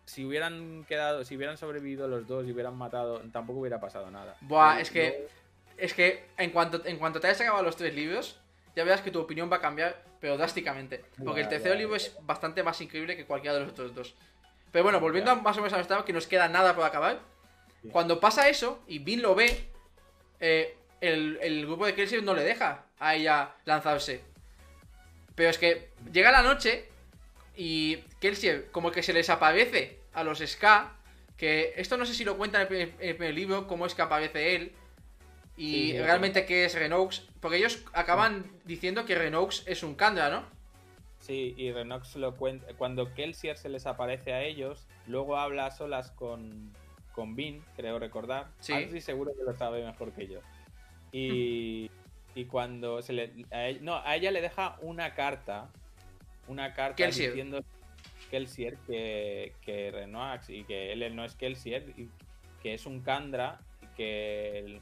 Si hubieran quedado, si hubieran sobrevivido los dos y hubieran matado, tampoco hubiera pasado nada. Buah, es que- yo- Es que en cuanto, en cuanto te hayas acabado los tres libros, ya verás que tu opinión va a cambiar, pero drásticamente. Porque el tercer libro es bastante más increíble que cualquiera de los otros dos. Pero bueno, volviendo más o menos a nuestro que nos queda nada por acabar. Cuando pasa eso y Vin lo ve, eh, el, el grupo de Kelsier no le deja a ella lanzarse. Pero es que llega la noche y Kelsier como que se les aparece a los Ska. Que esto no sé si lo cuenta en el primer, en el primer libro, cómo es que aparece él. Y Sí, sí, lo realmente qué es Renox. Porque ellos acaban diciendo que Renox es un Kandra, ¿no? Sí, y Renox lo cuenta. Cuando Kelsier se les aparece a ellos, luego habla a solas con, con Bean, creo recordar. Sí. Así seguro que lo sabe mejor que yo. Y, y cuando se le. a ella- no, a ella le deja una carta. Una carta Kelsier. diciendo Kelsier que, que Renoax y que él no es Kelsier, y que es un Kandra y que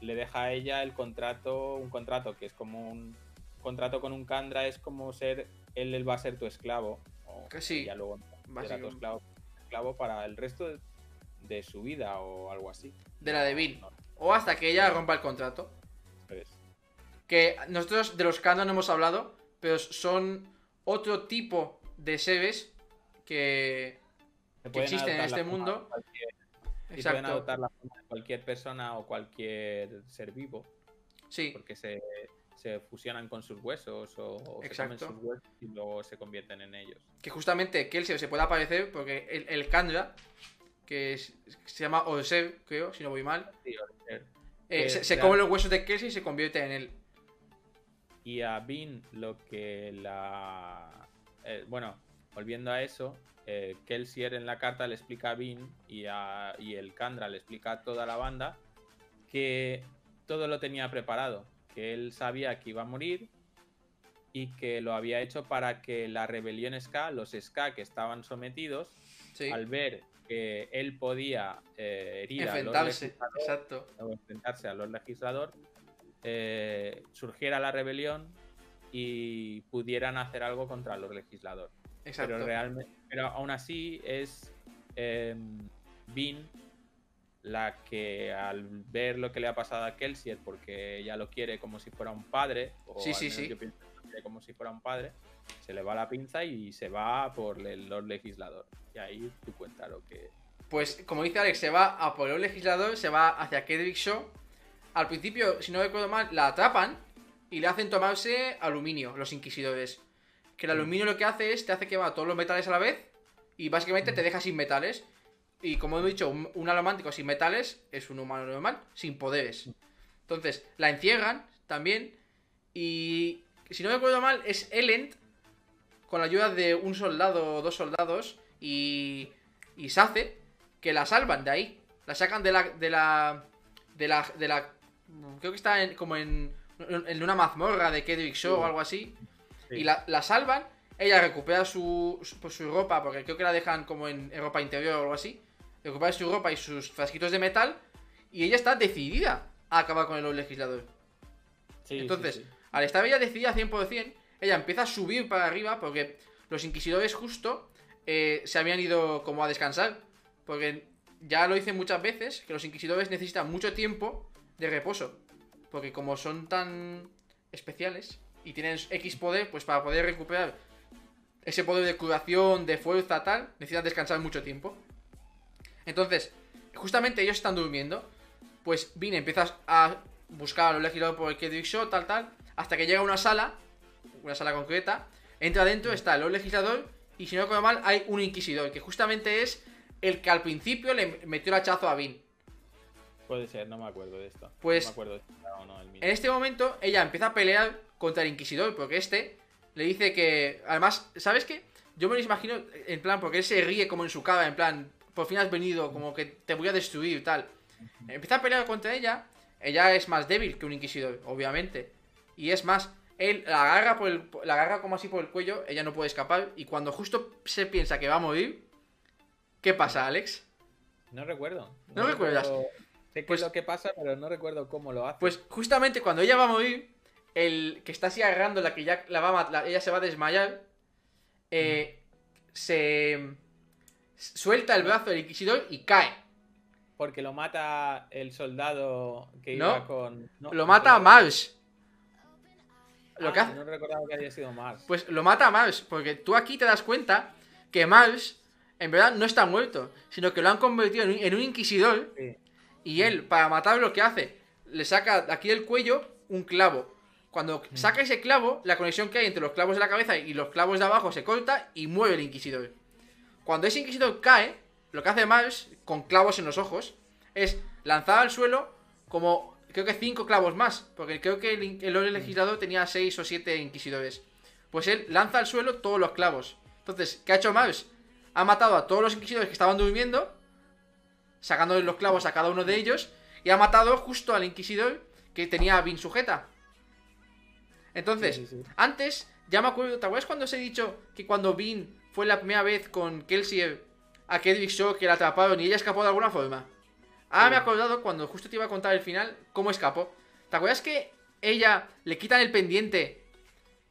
le deja a ella el contrato, un contrato que es como un contrato con un Kandra, es como ser. Él, él va a ser tu esclavo. O Que sí, ella luego será tu esclavo, esclavo para el resto de, de su vida o algo así. De la de. No, O hasta que ella rompa el contrato. no es. Que nosotros de los Kandra no hemos hablado, pero son otro tipo de seres que. Que existen en este mundo. Y pueden adoptar la forma de cualquier persona o cualquier ser vivo, Sí, porque se, se fusionan con sus huesos o, o se comen sus huesos y luego se convierten en ellos. que justamente Kelsier se puede aparecer porque el, el Kandra, que es- se llama Orsev, creo, si no voy mal, Sí, eh, se, se come los huesos de Kelsier y se convierte en él. Y a Bean lo que la... eh, bueno, volviendo a eso, eh, Kelsier en la carta le explica a Bean y, a, y el Kandra le explica a toda la banda que todo lo tenía preparado, que él sabía que iba a morir y que lo había hecho para que la rebelión Ska, los Ska que estaban sometidos, Sí, al ver que él podía eh, herir a los Exacto. o enfrentarse a los legisladores, eh, surgiera la rebelión y pudieran hacer algo contra los legisladores. Exacto. Pero realmente, pero aún así es eh, Bean la que al ver lo que le ha pasado a Kelsier, porque ella lo quiere como si fuera un padre, o Sí, al sí, menos sí. yo pienso que lo quiere como si fuera un padre, se le va la pinza y se va por el Lord Legislador. Y ahí tú cuenta lo que. Pues, como dice Alex, se va a por el legislador, se va hacia Kedrick Shaw. Al principio, si no recuerdo mal, la atrapan y le hacen tomarse aluminio, los inquisidores. Que el aluminio lo que hace es te hace quemar todos los metales a la vez y básicamente te deja sin metales. Y como he dicho, un, un alomántico sin metales es un humano normal, sin poderes. Entonces, la encierran también. Y si no recuerdo mal, es Elend con la ayuda de un soldado o dos soldados y, y Sace que la salvan de ahí. La sacan de la. de la. de la. de la creo que está en- como en. en una mazmorra de Kedrick Shaw Sí. o algo así. Sí. Y la, la salvan. Ella recupera su, su, pues, su ropa, porque creo que la dejan como en, en ropa interior o algo así. Recupera su ropa y sus frasquitos de metal. Y ella está decidida a acabar con el legislador. Sí, Entonces, sí. al estar ella decidida 100%, ella empieza a subir para arriba porque los inquisidores justo eh, se habían ido como a descansar. Porque ya lo dicen muchas veces que los inquisidores necesitan mucho tiempo de reposo. Porque como son tan especiales y tienen X poder, pues para poder recuperar ese poder de curación, de fuerza, tal, necesitan descansar mucho tiempo. Entonces, justamente ellos están durmiendo. Pues Vin empiezas a buscar a los legisladores por el Kedrick tal, tal, hasta que llega a una sala, una sala concreta, entra adentro, está el legislador, y si no recuerdo mal, hay un inquisidor, que justamente es el que al principio le metió el hachazo a Vin. Puede ser, no me acuerdo de esto. Pues- No me acuerdo si era o no el. En este momento, ella empieza a pelear contra el Inquisidor, porque este le dice que. Además, ¿sabes qué? Yo me lo imagino en plan, porque él se ríe como en su cara, en plan, por fin has venido, como que te voy a destruir, tal. Empieza a pelear contra ella. Ella es más débil que un Inquisidor, obviamente. Y es más, él la agarra, por el, la agarra como así por el cuello, ella no puede escapar. Y cuando justo se piensa que va a morir, ¿qué pasa, Alex? No recuerdo. ¿No recuerdas? recuerdo- Sé qué Pues- es lo que pasa, pero no recuerdo cómo lo hace. Pues justamente cuando ella va a morir, el que está así agarrando la que ya la va a mat- la- ella se va a desmayar, eh, se suelta el brazo del inquisidor y cae. Porque lo mata el soldado que No, iba con. no, lo mata a. Mars. Lo Ah, que hace- No recordaba que había sido Mars. Pues lo mata a Mars, porque tú aquí te das cuenta que Mars en verdad no está muerto, sino que lo han convertido en un, en un inquisidor Sí. y él, para matarlo, lo que hace, le saca de aquí del cuello un clavo. Cuando saca ese clavo, la conexión que hay entre los clavos de la cabeza y los clavos de abajo se corta y mueve el inquisidor. Cuando ese inquisidor cae, lo que hace Mars, con clavos en los ojos, es lanzar al suelo como creo que cinco clavos más, porque creo que el, el legislador tenía seis o siete inquisidores. Pues él lanza al suelo todos los clavos. Entonces, ¿qué ha hecho Mars? Ha matado a todos los inquisidores que estaban durmiendo sacándole los clavos a cada uno de ellos, y ha matado justo al inquisidor que tenía a Vin sujeta. Entonces, Sí, sí, sí. antes, ya me acuerdo, ¿te acuerdas cuando os he dicho que cuando Vin fue la primera vez con Kelsey a Kedrick Shaw que la atraparon y ella escapó de alguna forma? Ahora Sí. me he acordado cuando justo te iba a contar el final, cómo escapó. ¿Te acuerdas que ella le quitan el pendiente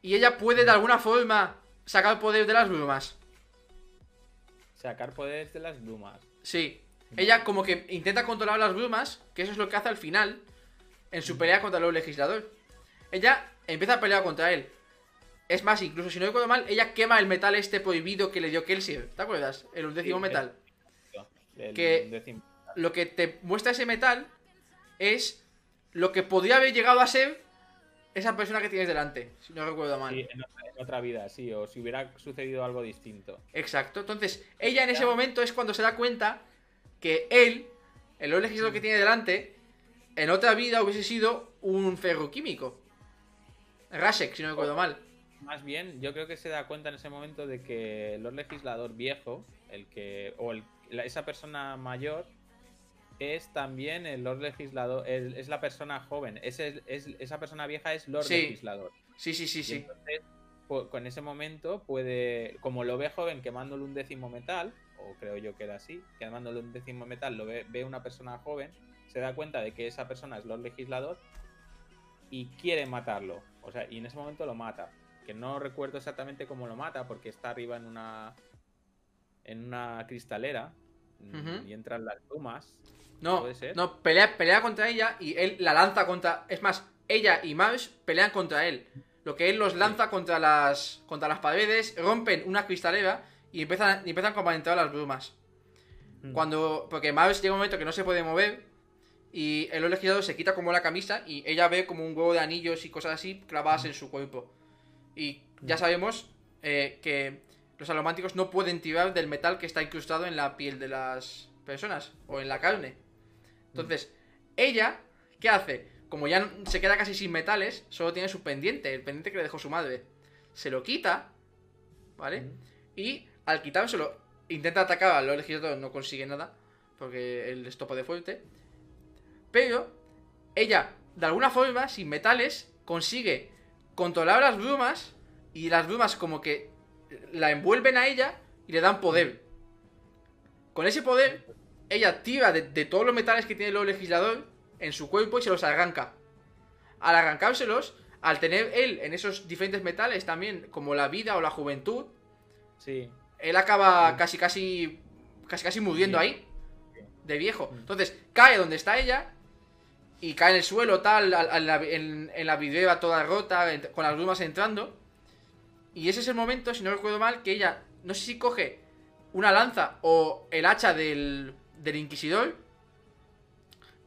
y ella puede de alguna forma sacar poder de las brumas? Sacar poderes de las brumas. Sí. Ella como que intenta controlar las brumas, que eso es lo que hace al final en su pelea contra el legislador. Ella empieza a pelear contra él. Es más, incluso si no recuerdo mal, ella quema el metal este prohibido que le dio Kelsier. ¿Te acuerdas? El undécimo Sí, metal. El Que- Lo que te muestra ese metal es lo que podría haber llegado a ser esa persona que tienes delante, si no recuerdo mal. Sí, en otra, en otra vida, sí, o si hubiera sucedido algo distinto. Exacto. Entonces, ella en ese momento es cuando se da cuenta que él, el legislador que tiene delante, en otra vida hubiese sido un ferroquímico. Rasek, si no recuerdo mal. Más bien, yo creo que se da cuenta en ese momento de que el Lord legislador viejo, el que o el- la- esa persona mayor, es también el Lord legislador, el- es la persona joven. Es, esa persona vieja es Lord Sí. legislador. Sí, sí, sí, Y sí. entonces, con ese momento puede, como lo ve joven quemándole un décimo metal, o creo yo que era así, quemándole un décimo metal, lo ve, ve una persona joven, se da cuenta de que esa persona es Lord Legislador y quiere matarlo. O sea, y en ese momento lo mata. Que no recuerdo exactamente cómo lo mata, porque está arriba en una. en una cristalera. Y entran las brumas. No, ¿Puede ser? no, pelea, pelea contra ella y él la lanza contra. Es más, ella y Marsh pelean contra él. Lo que él los lanza contra las. contra las paredes, rompen una cristalera y empiezan, y empiezan como a entrar las brumas. Mm. Cuando. Porque Marsh llega un momento que no se puede mover. Y el legislador se quita como la camisa. Y ella ve como un huevo de anillos y cosas así clavadas en su cuerpo. Y ya sabemos eh, que los alománticos no pueden tirar del metal que está incrustado en la piel de las personas. O en la carne. Entonces, ella, ¿qué hace? Como ya se queda casi sin metales, solo tiene su pendiente, el pendiente que le dejó su madre. Se lo quita, ¿vale? Mm. Y al quitárselo, intenta atacar al legislador, no consigue nada, porque él es topo de fuerte. Pero ella, de alguna forma, sin metales, consigue controlar las brumas y las brumas como que la envuelven a ella y le dan poder. Con ese poder, ella tira de, de todos los metales que tiene el legislador en su cuerpo y se los arranca. Al arrancárselos, al tener él en esos diferentes metales también, como la vida o la juventud, Sí. él acaba Sí. casi casi casi casi muriendo Sí. ahí de viejo. Entonces cae donde está ella y cae en el suelo tal, al- al- la- en, en la vidriera toda rota, con las brumas entrando. Y ese es el momento, si no recuerdo mal, que ella, no sé si coge una lanza o el hacha del, del inquisidor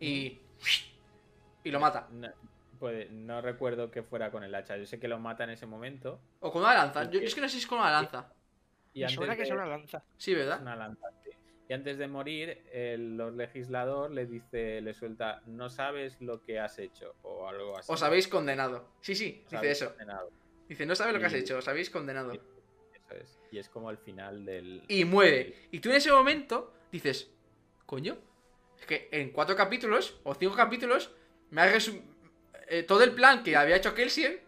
y, y lo mata. No, puede- no recuerdo que fuera con el hacha. Yo sé que lo mata en ese momento. O con una lanza. ¿Y Yo, es que no sé si es con una lanza. Y antes suena que de- es una lanza. Sí, Es ¿verdad? una lanza. Y antes de morir, el legislador le dice, le suelta, no sabes lo que has hecho, o algo así. Os habéis condenado. Sí, sí, Os dice eso. condenado. Dice, no sabes lo que has hecho, os habéis condenado. Eso es. Y es como el final del. Y muere. Y tú en ese momento dices, coño, es que en cuatro capítulos o cinco capítulos me ha resum- eh, todo el plan que había hecho Kelsier.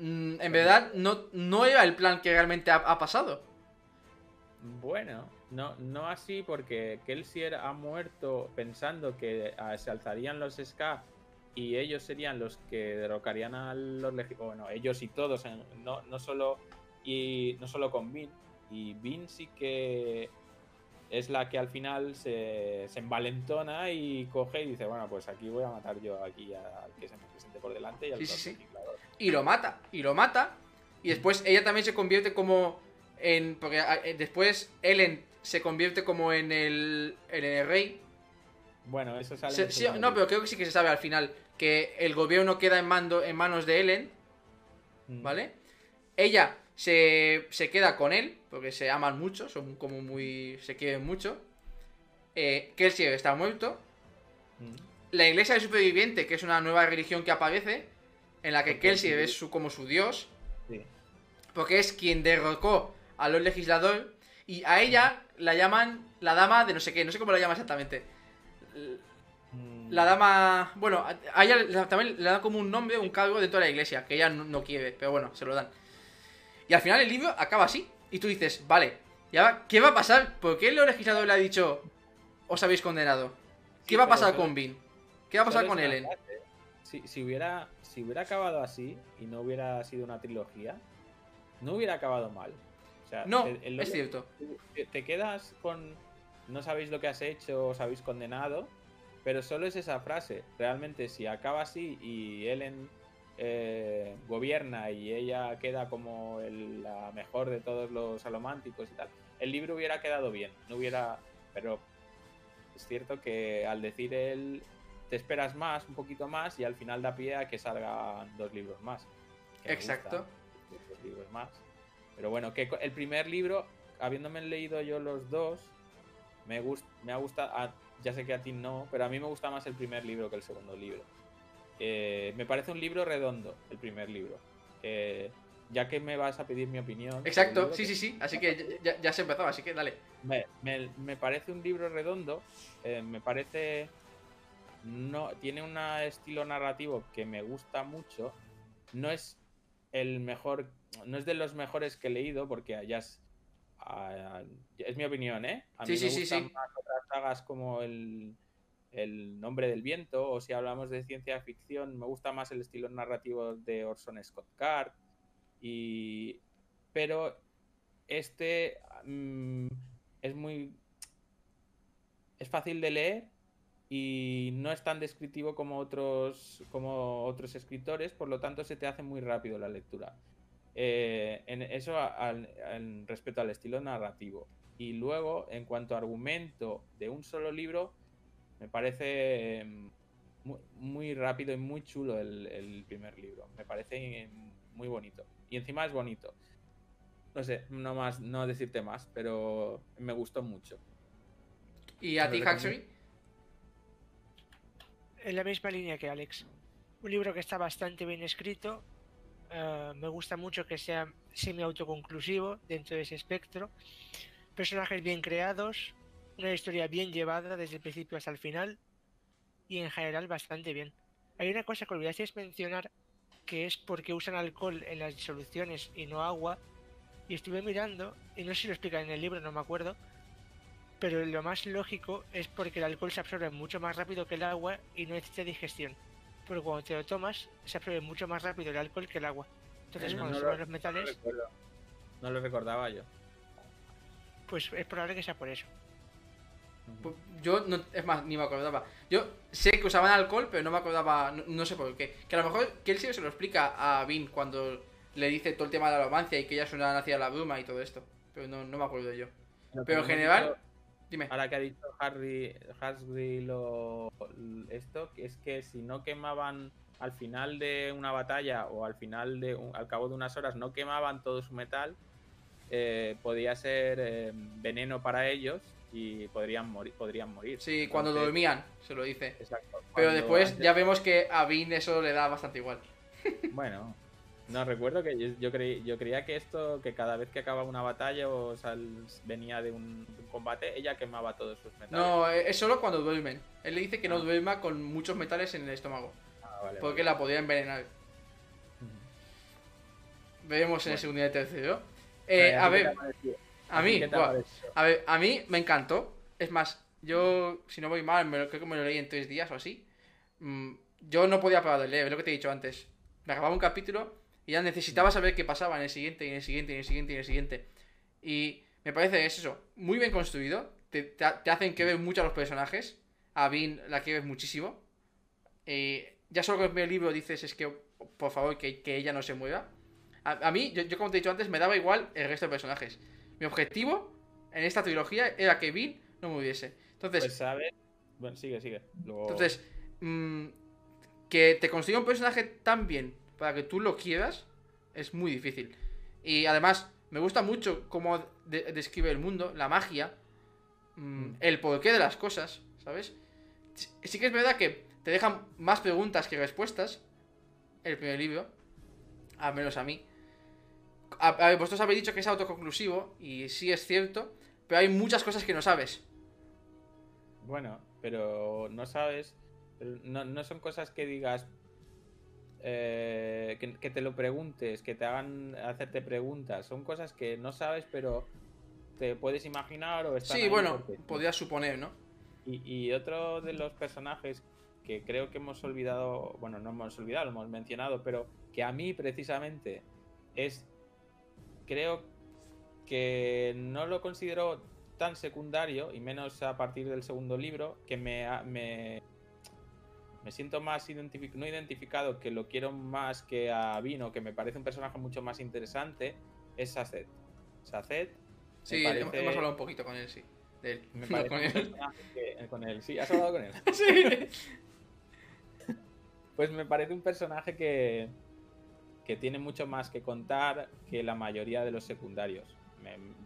mm, en verdad no, no era el plan que realmente ha, ha pasado. Bueno, no, no así porque Kelsier ha muerto pensando que ah, se alzarían los Ska y ellos serían los que derrocarían a los legi- bueno, ellos y todos, en- no, no solo y no solo con Vin. Y Vin sí que es la que al final se, se envalentona y coge y dice, bueno, pues aquí voy a matar yo aquí al que se me presente por delante y al Sí, sí, sí. Legislador". Y lo mata. Y lo mata. Y después ella también se convierte como en... Porque ah, eh, después Ellen se convierte como en el, en el rey. Bueno, eso sale. Se- sí, no, pero creo que sí que se sabe al final. Que el gobierno queda en, mando, en manos de Ellen. Mm. ¿Vale? Ella se, se queda con él, porque se aman mucho, son como muy. se quieren mucho. Eh, Kelsier está muerto. Mm. La iglesia del superviviente, que es una nueva religión que aparece, en la que Porque Kelsier sí. es su, como su dios, Sí. porque es quien derrocó a los legisladores Y a ella la llaman la dama de no sé qué, no sé cómo la llama exactamente. Mm, La dama. Bueno, a ella también le dan como un nombre, un cargo dentro de la iglesia, que ella no, quiere, pero bueno, se lo dan. Y al final el libro acaba así. Y tú dices, vale, ¿y ahora qué va a pasar? ¿Por qué el legislador le ha dicho, os habéis condenado? ¿Qué Sí, va a pasar con Vin? ¿Qué va a pasar con Ellen? frase. Si, si hubiera, si hubiera acabado así y no hubiera sido una trilogía, no hubiera acabado mal. O sea, No, el es cierto. te- te quedas con no sabéis lo que has hecho, os habéis condenado, pero solo es esa frase. Realmente, si acaba así y Ellen eh, gobierna y ella queda como el- la mejor de todos los alománticos y tal, el libro hubiera quedado bien, no hubiera. Pero es cierto que al decir él te esperas más, un poquito más, y al final da pie a que salgan dos libros más. que Exacto. dos libros más. Pero bueno, que el primer libro, habiéndome leído yo los dos, me, gust me ha gustado. a- ya sé que a ti no, pero a mí me gusta más el primer libro que el segundo libro. Eh, me parece un libro redondo, el primer libro. Eh, ya que me vas a pedir mi opinión. Exacto, sí, sí, sí. Así que ya, ya se empezó, así que dale. me, me- me parece un libro redondo. eh, me parece. No, tiene un estilo narrativo que me gusta mucho. No es el mejor. No es de los mejores que he leído, porque ya es. ah, es mi opinión, ¿eh? A Sí, mí sí, me sí, gustan sí. más otras sagas como el, el Nombre del Viento, o si hablamos de ciencia ficción, me gusta más el estilo narrativo de Orson Scott Card. Y. Pero este mm, es muy. Es fácil de leer y no es tan descriptivo como otros, como otros escritores, por lo tanto se te hace muy rápido la lectura. Eh, en eso al- al- respecto al estilo narrativo. Y luego, en cuanto a argumento de un solo libro, me parece em, mu- muy, rápido y muy chulo el, el primer libro. Me parece em, muy bonito. Y encima es bonito. No sé, no más, no decirte más, pero me gustó mucho. ¿Y a ti. Haxby? En la misma línea que Alex. Un libro que está bastante bien escrito. eh, me gusta mucho que sea semi-autoconclusivo dentro de ese espectro. Personajes bien creados. Una historia bien llevada desde el principio hasta el final. Y en general bastante bien. Hay una cosa que olvidasteis mencionar que es porque usan alcohol en las disoluciones y no agua. Y estuve mirando, y no sé si lo explican en el libro, no me acuerdo, pero lo más lógico es porque el alcohol se absorbe mucho más rápido que el agua y no necesita digestión. Porque cuando te lo tomas, se absorbe mucho más rápido el alcohol que el agua. Entonces, Eh, cuando no lo- los No metales, lo recuerdo. No lo recordaba yo. pues es probable que sea por eso. Pues Yo, no, es más, ni me acordaba. Yo sé que usaban alcohol, pero no me acordaba, no, no sé por qué. Que a lo mejor Kelsey se lo explica a Vin cuando le dice todo el tema de la romancia y que ella es una nacida de la bruma y todo esto. Pero no, no me acuerdo yo. Que Pero en general, dime. ahora que ha dicho Harry, Hasby lo, esto, es que si no quemaban al final de una batalla o al final de un- al cabo de unas horas no quemaban todo su metal, eh, podía ser eh, veneno para ellos y podrían morir. Podrían morir. Sí, cuando dormían, se lo dice. exacto, Pero después antes- ya vemos que a Vin eso le da bastante igual. Bueno, no recuerdo que yo, yo, creí- yo creía que esto, que cada vez que acababa una batalla o sal- venía de un, de un combate, ella quemaba todos sus metales. No, eh, es solo cuando duermen. Él le dice que no Ah. duerma con muchos metales en el estómago. Ah, vale, Porque vale. la podría envenenar. Veremos en el segundo y el tercero. Vale, Eh, ¿a ver, a mí, a ver, a mí me encantó. Es más, yo, si no voy mal, me lo- creo que me lo leí en tres días o así. Mm, yo no podía parar de leer, es lo que te he dicho antes. Me acababa un capítulo y ya necesitaba saber qué pasaba en el siguiente, y en el siguiente, y en el siguiente, y en el siguiente. Y me parece que es eso, muy bien construido. Te, te, te hacen que ver mucho a los personajes. A Vin la quieres muchísimo. Eh, ya solo con el primer libro dices es que, por favor, que, que ella no se mueva. A, a mí, yo, yo como te he dicho antes, me daba igual el resto de personajes. Mi objetivo en esta trilogía era que Vin no muriese. Entonces, Pues sabes. Bueno, sigue, sigue. Luego- entonces mm, que te construya un personaje tan bien para que tú lo quieras es muy difícil. Y además, me gusta mucho cómo de- describe el mundo, la magia, mm, Mm. el porqué de las cosas, ¿sabes? Sí- Sí que es verdad que te dejan más preguntas que respuestas el primer libro, al menos a mí. a- vosotros habéis dicho que es autoconclusivo, y sí es cierto, pero hay muchas cosas que no sabes. Bueno, pero no sabes. No, no son cosas que digas. Eh, que, que te lo preguntes, que te hagan hacerte preguntas. Son cosas que no sabes, pero te puedes imaginar o están Sí, bueno, porque podrías suponer, ¿no? Y, y otro de los personajes que creo que hemos olvidado, bueno, no hemos olvidado, lo hemos mencionado, pero que a mí precisamente es, creo que no lo considero tan secundario, y menos a partir del segundo libro, que me, ha- me, me siento más identific- no identificado, que lo quiero más que a Vino, que me parece un personaje mucho más interesante, es Saced. Saced Sí, parece- hem- hemos hablado un poquito con él, sí. De él. me <laughs> No, parece con un él. personaje que- con él. Sí, has hablado con él. <laughs> Sí. Pues me parece un personaje que, que tiene mucho más que contar que la mayoría de los secundarios.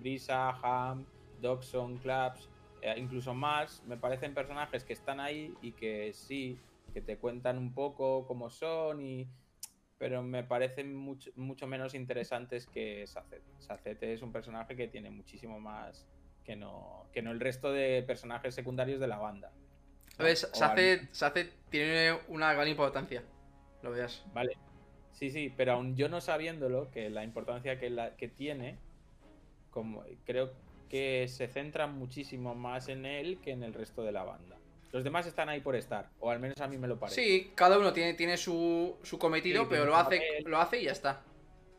Brisa, Ham, Dodson, Claps, eh, incluso Mars, me parecen personajes que están ahí y que sí, que te cuentan un poco cómo son y pero me parecen mucho, mucho menos interesantes que Sacet. Sacet es un personaje que tiene muchísimo más que no, que no el resto de personajes secundarios de la banda. A ver, O Saced, Saced tiene una gran importancia. Lo veas. Vale. Sí, sí, pero aún yo no sabiéndolo, que la importancia que, la, que tiene, como creo que se centra muchísimo más en él que en el resto de la banda. Los demás están ahí por estar, o al menos a mí me lo parece. Sí, cada uno tiene, tiene su, su cometido, Sí, pero lo hace, papel. lo hace y ya está.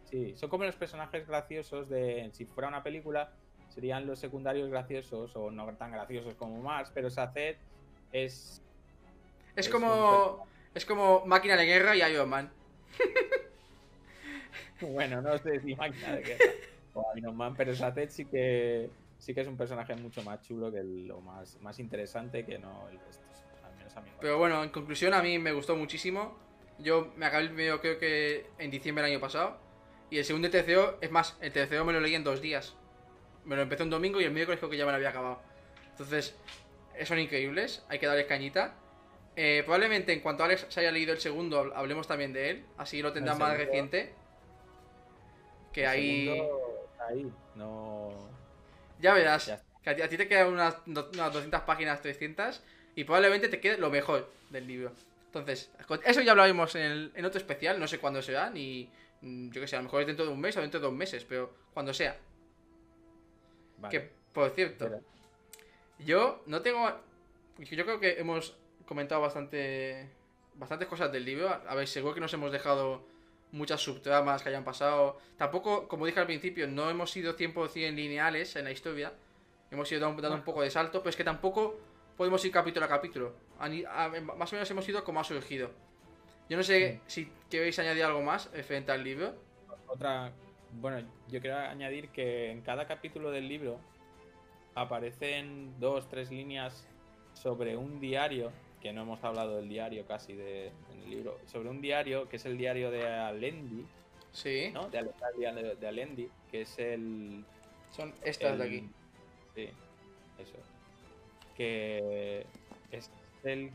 Sí, son como los personajes graciosos de. Si fuera una película, serían los secundarios graciosos, o no tan graciosos como Mars, pero Saced es. Es Es como. Es como máquina de guerra y Iron Man. <laughs> Bueno, no sé si máquina de guerra o Iron Man, pero Saced sí que sí que es un personaje mucho más chulo que lo más, más interesante que no el resto. Al menos a mí. Pero bueno, en conclusión, a mí me gustó muchísimo. Yo me acabé el video, creo que en diciembre del año pasado. Y el segundo el tercero, es más, el tercero me lo leí en dos días. Me lo empecé un domingo y el miércoles creo que ya me lo había acabado. Entonces, eh, son increíbles, hay que darles cañita. Eh, probablemente en cuanto Alex se haya leído el segundo, hab- hablemos también de él. Así lo tendrá El más reciente. Que El ahí. segundo ahí, no. Ya verás. Ya Que a ti, a ti te quedan unas, unas 200 páginas, 300. Y probablemente te quede lo mejor del libro. Entonces, eso ya hablaremos en, el- en otro especial. No sé cuándo será, ni. mm, Yo que sé, a lo mejor es dentro de un mes o dentro de dos meses. Pero cuando sea. Vale. Que, por cierto, Espera. yo no tengo. Yo creo que hemos comentado bastante. Bastantes cosas del libro. A ver, seguro que nos hemos dejado muchas subtramas que hayan pasado. Tampoco, como dije al principio, no hemos sido 100% lineales en la historia. Hemos ido dando, un poco de salto, pero es que tampoco podemos ir capítulo a capítulo. Más o menos hemos ido como ha surgido. Yo no sé si queréis añadir algo más referente al libro. Otra, bueno, yo quiero añadir que en cada capítulo del libro aparecen dos, tres líneas sobre un diario, que no hemos hablado del diario casi de, en el libro, sobre un diario que es el diario de Alendi, Sí, ¿no? De, de, de Alendi, que es el... son estas de aquí. Sí, eso. Que es el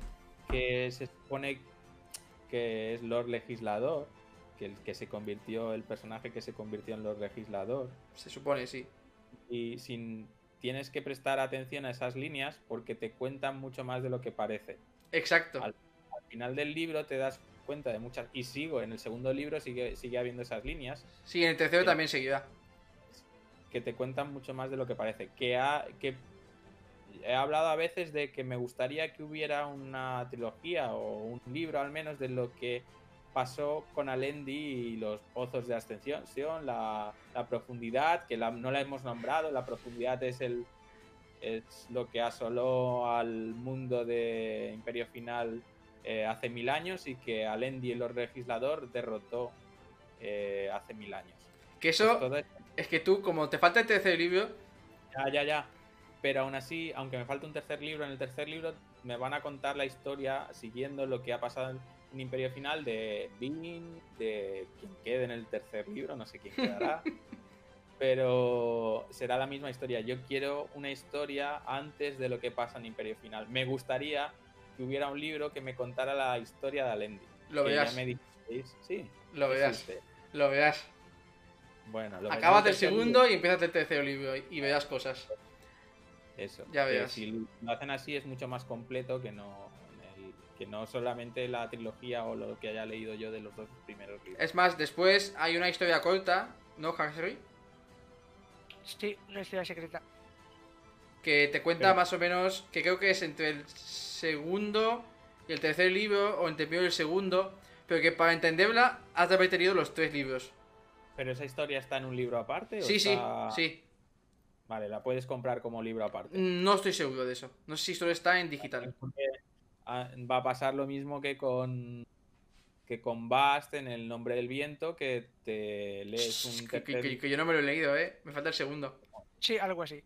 que se supone que es Lord Legislador, que el que se convirtió, el personaje que se convirtió en Lord Legislador. Se supone, sí. Y sin tienes que prestar atención a esas líneas porque te cuentan mucho más de lo que parece. Exacto. Al- Al final del libro te das cuenta de muchas. Y sigo, en el segundo libro sigue, sigue habiendo esas líneas Sí, en el tercero también seguirá. que te cuentan mucho más de lo que parece. Que, ha, que he hablado a veces de que me gustaría que hubiera una trilogía o un libro al menos de lo que pasó con Alendi y los pozos de ascensión, la, la profundidad, que la- no la hemos nombrado, la profundidad es el es lo que asoló al mundo de Imperio Final eh, hace mil años y que Alendi, el Lord Legislador, derrotó eh, hace mil años. Que eso esto- es que tú, como te falta el tercer libro, ya, ya, ya. Pero aún así, aunque me falta un tercer libro, en el tercer libro me van a contar la historia siguiendo lo que ha pasado en, Imperio Final de Bean, de quien quede en el tercer libro, no sé quién quedará. <laughs> pero será la misma historia. Yo quiero una historia antes de lo que pasa en Imperio Final. Me gustaría que hubiera un libro que me contara la historia de Alendi. lo. Ya me dijisteis, sí. Lo verás. existe. Lo verás. Bueno, lo Acabas del tercer segundo libro- y empiezas el tercer libro y, verás cosas. Eso. Ya veas. Si lo hacen así es mucho más completo que no, el- que no solamente la trilogía o lo que haya leído yo de los dos primeros libros. Es más, después hay una historia corta, ¿no, Huxley? Sí, una historia secreta. Que te cuenta más o menos, que creo que es entre el segundo y el tercer libro, o entre el primero y el segundo, pero que para entenderla has de haber tenido los tres libros. ¿Pero esa historia está en un libro aparte? o Sí, sí, está- sí. Vale, la puedes comprar como libro aparte. No estoy seguro de eso. No sé si solo está en digital. Ah, va a pasar lo mismo que con que con Bast en el nombre del viento, que te lees un Que, que- tercer- que- que yo no me lo he leído, ¿eh? Me falta el segundo. Sí, algo así.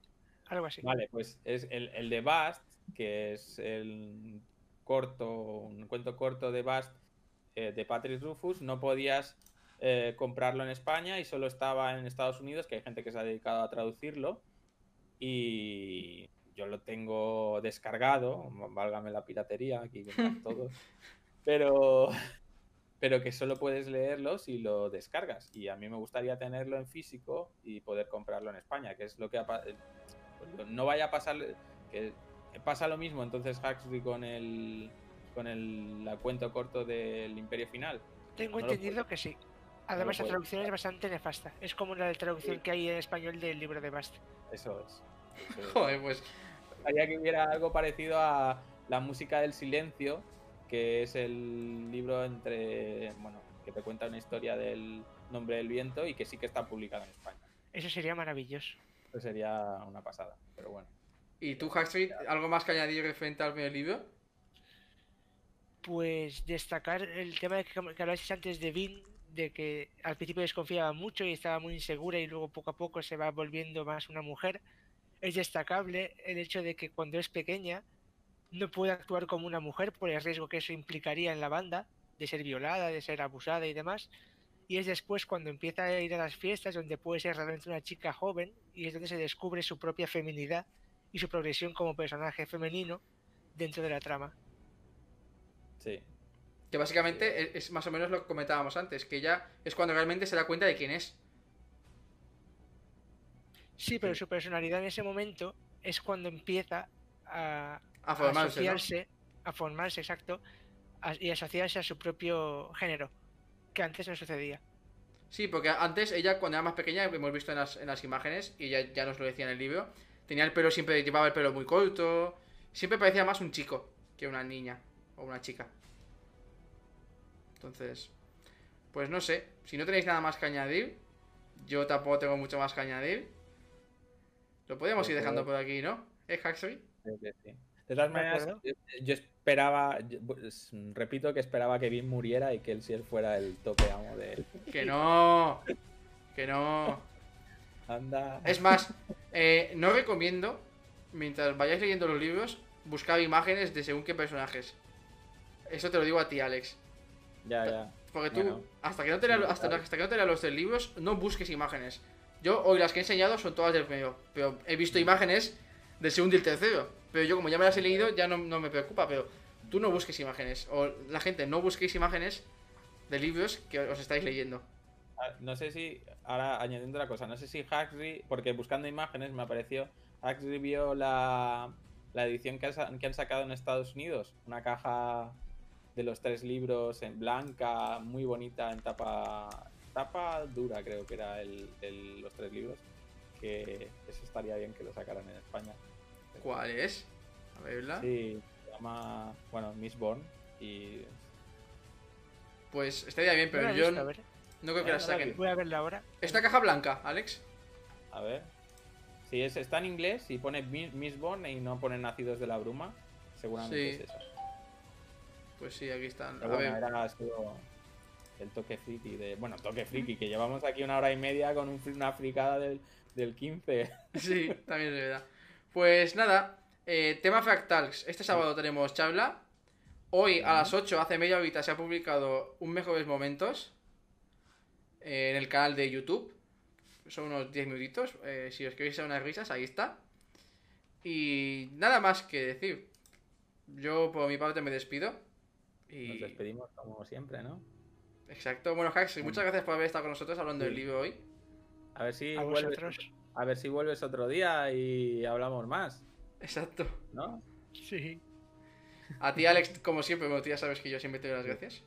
Algo así. Vale, pues es el, el de Bast, que es el corto, un cuento corto de Bast eh, de Patrick Rufus, no podías eh, comprarlo en España y solo estaba en Estados Unidos, que hay gente que se ha dedicado a traducirlo. Y yo lo tengo descargado, válgame la piratería, aquí <laughs> todos. Pero, pero que solo puedes leerlo si lo descargas. Y a mí me gustaría tenerlo en físico y poder comprarlo en España, que es lo que ha pues, no vaya a pasar que pasa lo mismo entonces Huxley con el con el la cuento corto del Imperio Final. Tengo no entendido que sí. Además, la puedo. traducción es bastante nefasta. Es como la traducción Sí. que hay en español del libro de Bast. Eso es. <laughs> Eso es. Joder, pues. Me gustaría que hubiera algo parecido a La música del silencio, que es el libro entre bueno, que te cuenta una historia del nombre del viento y que sí que está publicado en España. Eso sería maravilloso. Eso sería una pasada, pero bueno. ¿Y tú, Huxley, algo más que añadir referente al primer libro? Pues destacar el tema de que, que hablasteis antes de Vin, de que al principio desconfiaba mucho y estaba muy insegura y luego poco a poco se va volviendo más una mujer. Es destacable el hecho de que cuando es pequeña no puede actuar como una mujer por el riesgo que eso implicaría en la banda, de ser violada, de ser abusada y demás. Y es después cuando empieza a ir a las fiestas donde puede ser realmente una chica joven y es donde se descubre su propia feminidad y su progresión como personaje femenino dentro de la trama. Sí. Que básicamente es, es más o menos lo que comentábamos antes, que ella es cuando realmente se da cuenta de quién es. Sí, pero Sí. su personalidad en ese momento es cuando empieza a, A a formarse, ¿no? asociarse, a formarse, exacto, a- y asociarse a su propio género, que antes no sucedía. Sí, porque antes ella, cuando era más pequeña, hemos visto en las, en las imágenes, y ya, ya nos lo decía en el libro, tenía el pelo siempre, llevaba el pelo muy corto, siempre parecía más un chico que una niña o una chica. Entonces, pues no sé, si no tenéis nada más que añadir, yo tampoco tengo mucho más que añadir. Lo podríamos ir Pues dejando por aquí, ¿no? ¿Eh, Huxley? Creo que sí. De todas De maneras, yo, yo esperaba, yo- pues, repito que esperaba que Vin muriera y que él sí él fuera el tope amo de él. Que no, que no. Anda. Es más, eh, no recomiendo, mientras vayáis leyendo los libros, buscar imágenes de según qué personajes. Eso te lo digo a ti, Alex. Ya, ya. Porque tú, Bueno, hasta, que no te lea- hasta, hasta que no te leas los tres libros, no busques imágenes. Yo hoy las que he enseñado son todas del primero, pero he visto imágenes del segundo y el tercero. Pero yo como ya me las he leído, ya no, no me preocupa, pero tú no busques imágenes. O la gente, no busquéis imágenes de libros que os estáis leyendo. Ah, No sé si, ahora añadiendo la cosa, no sé si Huxley, porque buscando imágenes me apareció, Huxley vio la, la edición que, que han sacado en Estados Unidos, una caja de los tres libros en blanca, muy bonita, en tapa, tapa dura creo que era el, el- los tres libros, que eso estaría bien que lo sacaran en España. ¿Cuál es? A verla. Sí, se llama, bueno, Miss Born y... Pues estaría bien, pero yo visto, no, creo que la saquen. voy a verla ahora. Esta caja blanca, Alex. A ver. Si es, está en inglés y pone Mi- Miss Born y no pone Nacidos de la Bruma, seguramente Sí. es eso. Pues sí, aquí están. Pero A bueno, ver. era solo el toque friki de. Bueno, toque friki, que llevamos aquí una hora y media con un una fricada del, del 15. <laughs> Sí, <laughs> también es verdad. Pues nada, eh, tema Fractals. Este sábado tenemos charla. Hoy a las 8, hace media horita, se ha publicado un Mejores Momentos eh, en el canal de YouTube. Son unos 10 minutitos. eh, si os queréis hacer unas risas, ahí está. Y nada más que decir. Yo por mi parte me despido. Nos despedimos como siempre, ¿no? Exacto. Bueno, Hax, muchas gracias por haber estado con nosotros hablando del libro hoy. A ver si A vuelves, vosotros. A ver si vuelves otro día y hablamos más, Exacto. ¿no? Sí. A ti, Alex, como siempre, bueno, tú ya sabes que yo siempre te doy las gracias.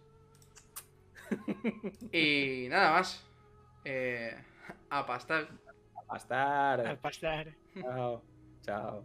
Y nada más. Eh, a pastar. A estar. Al pasar. Chao. Chao.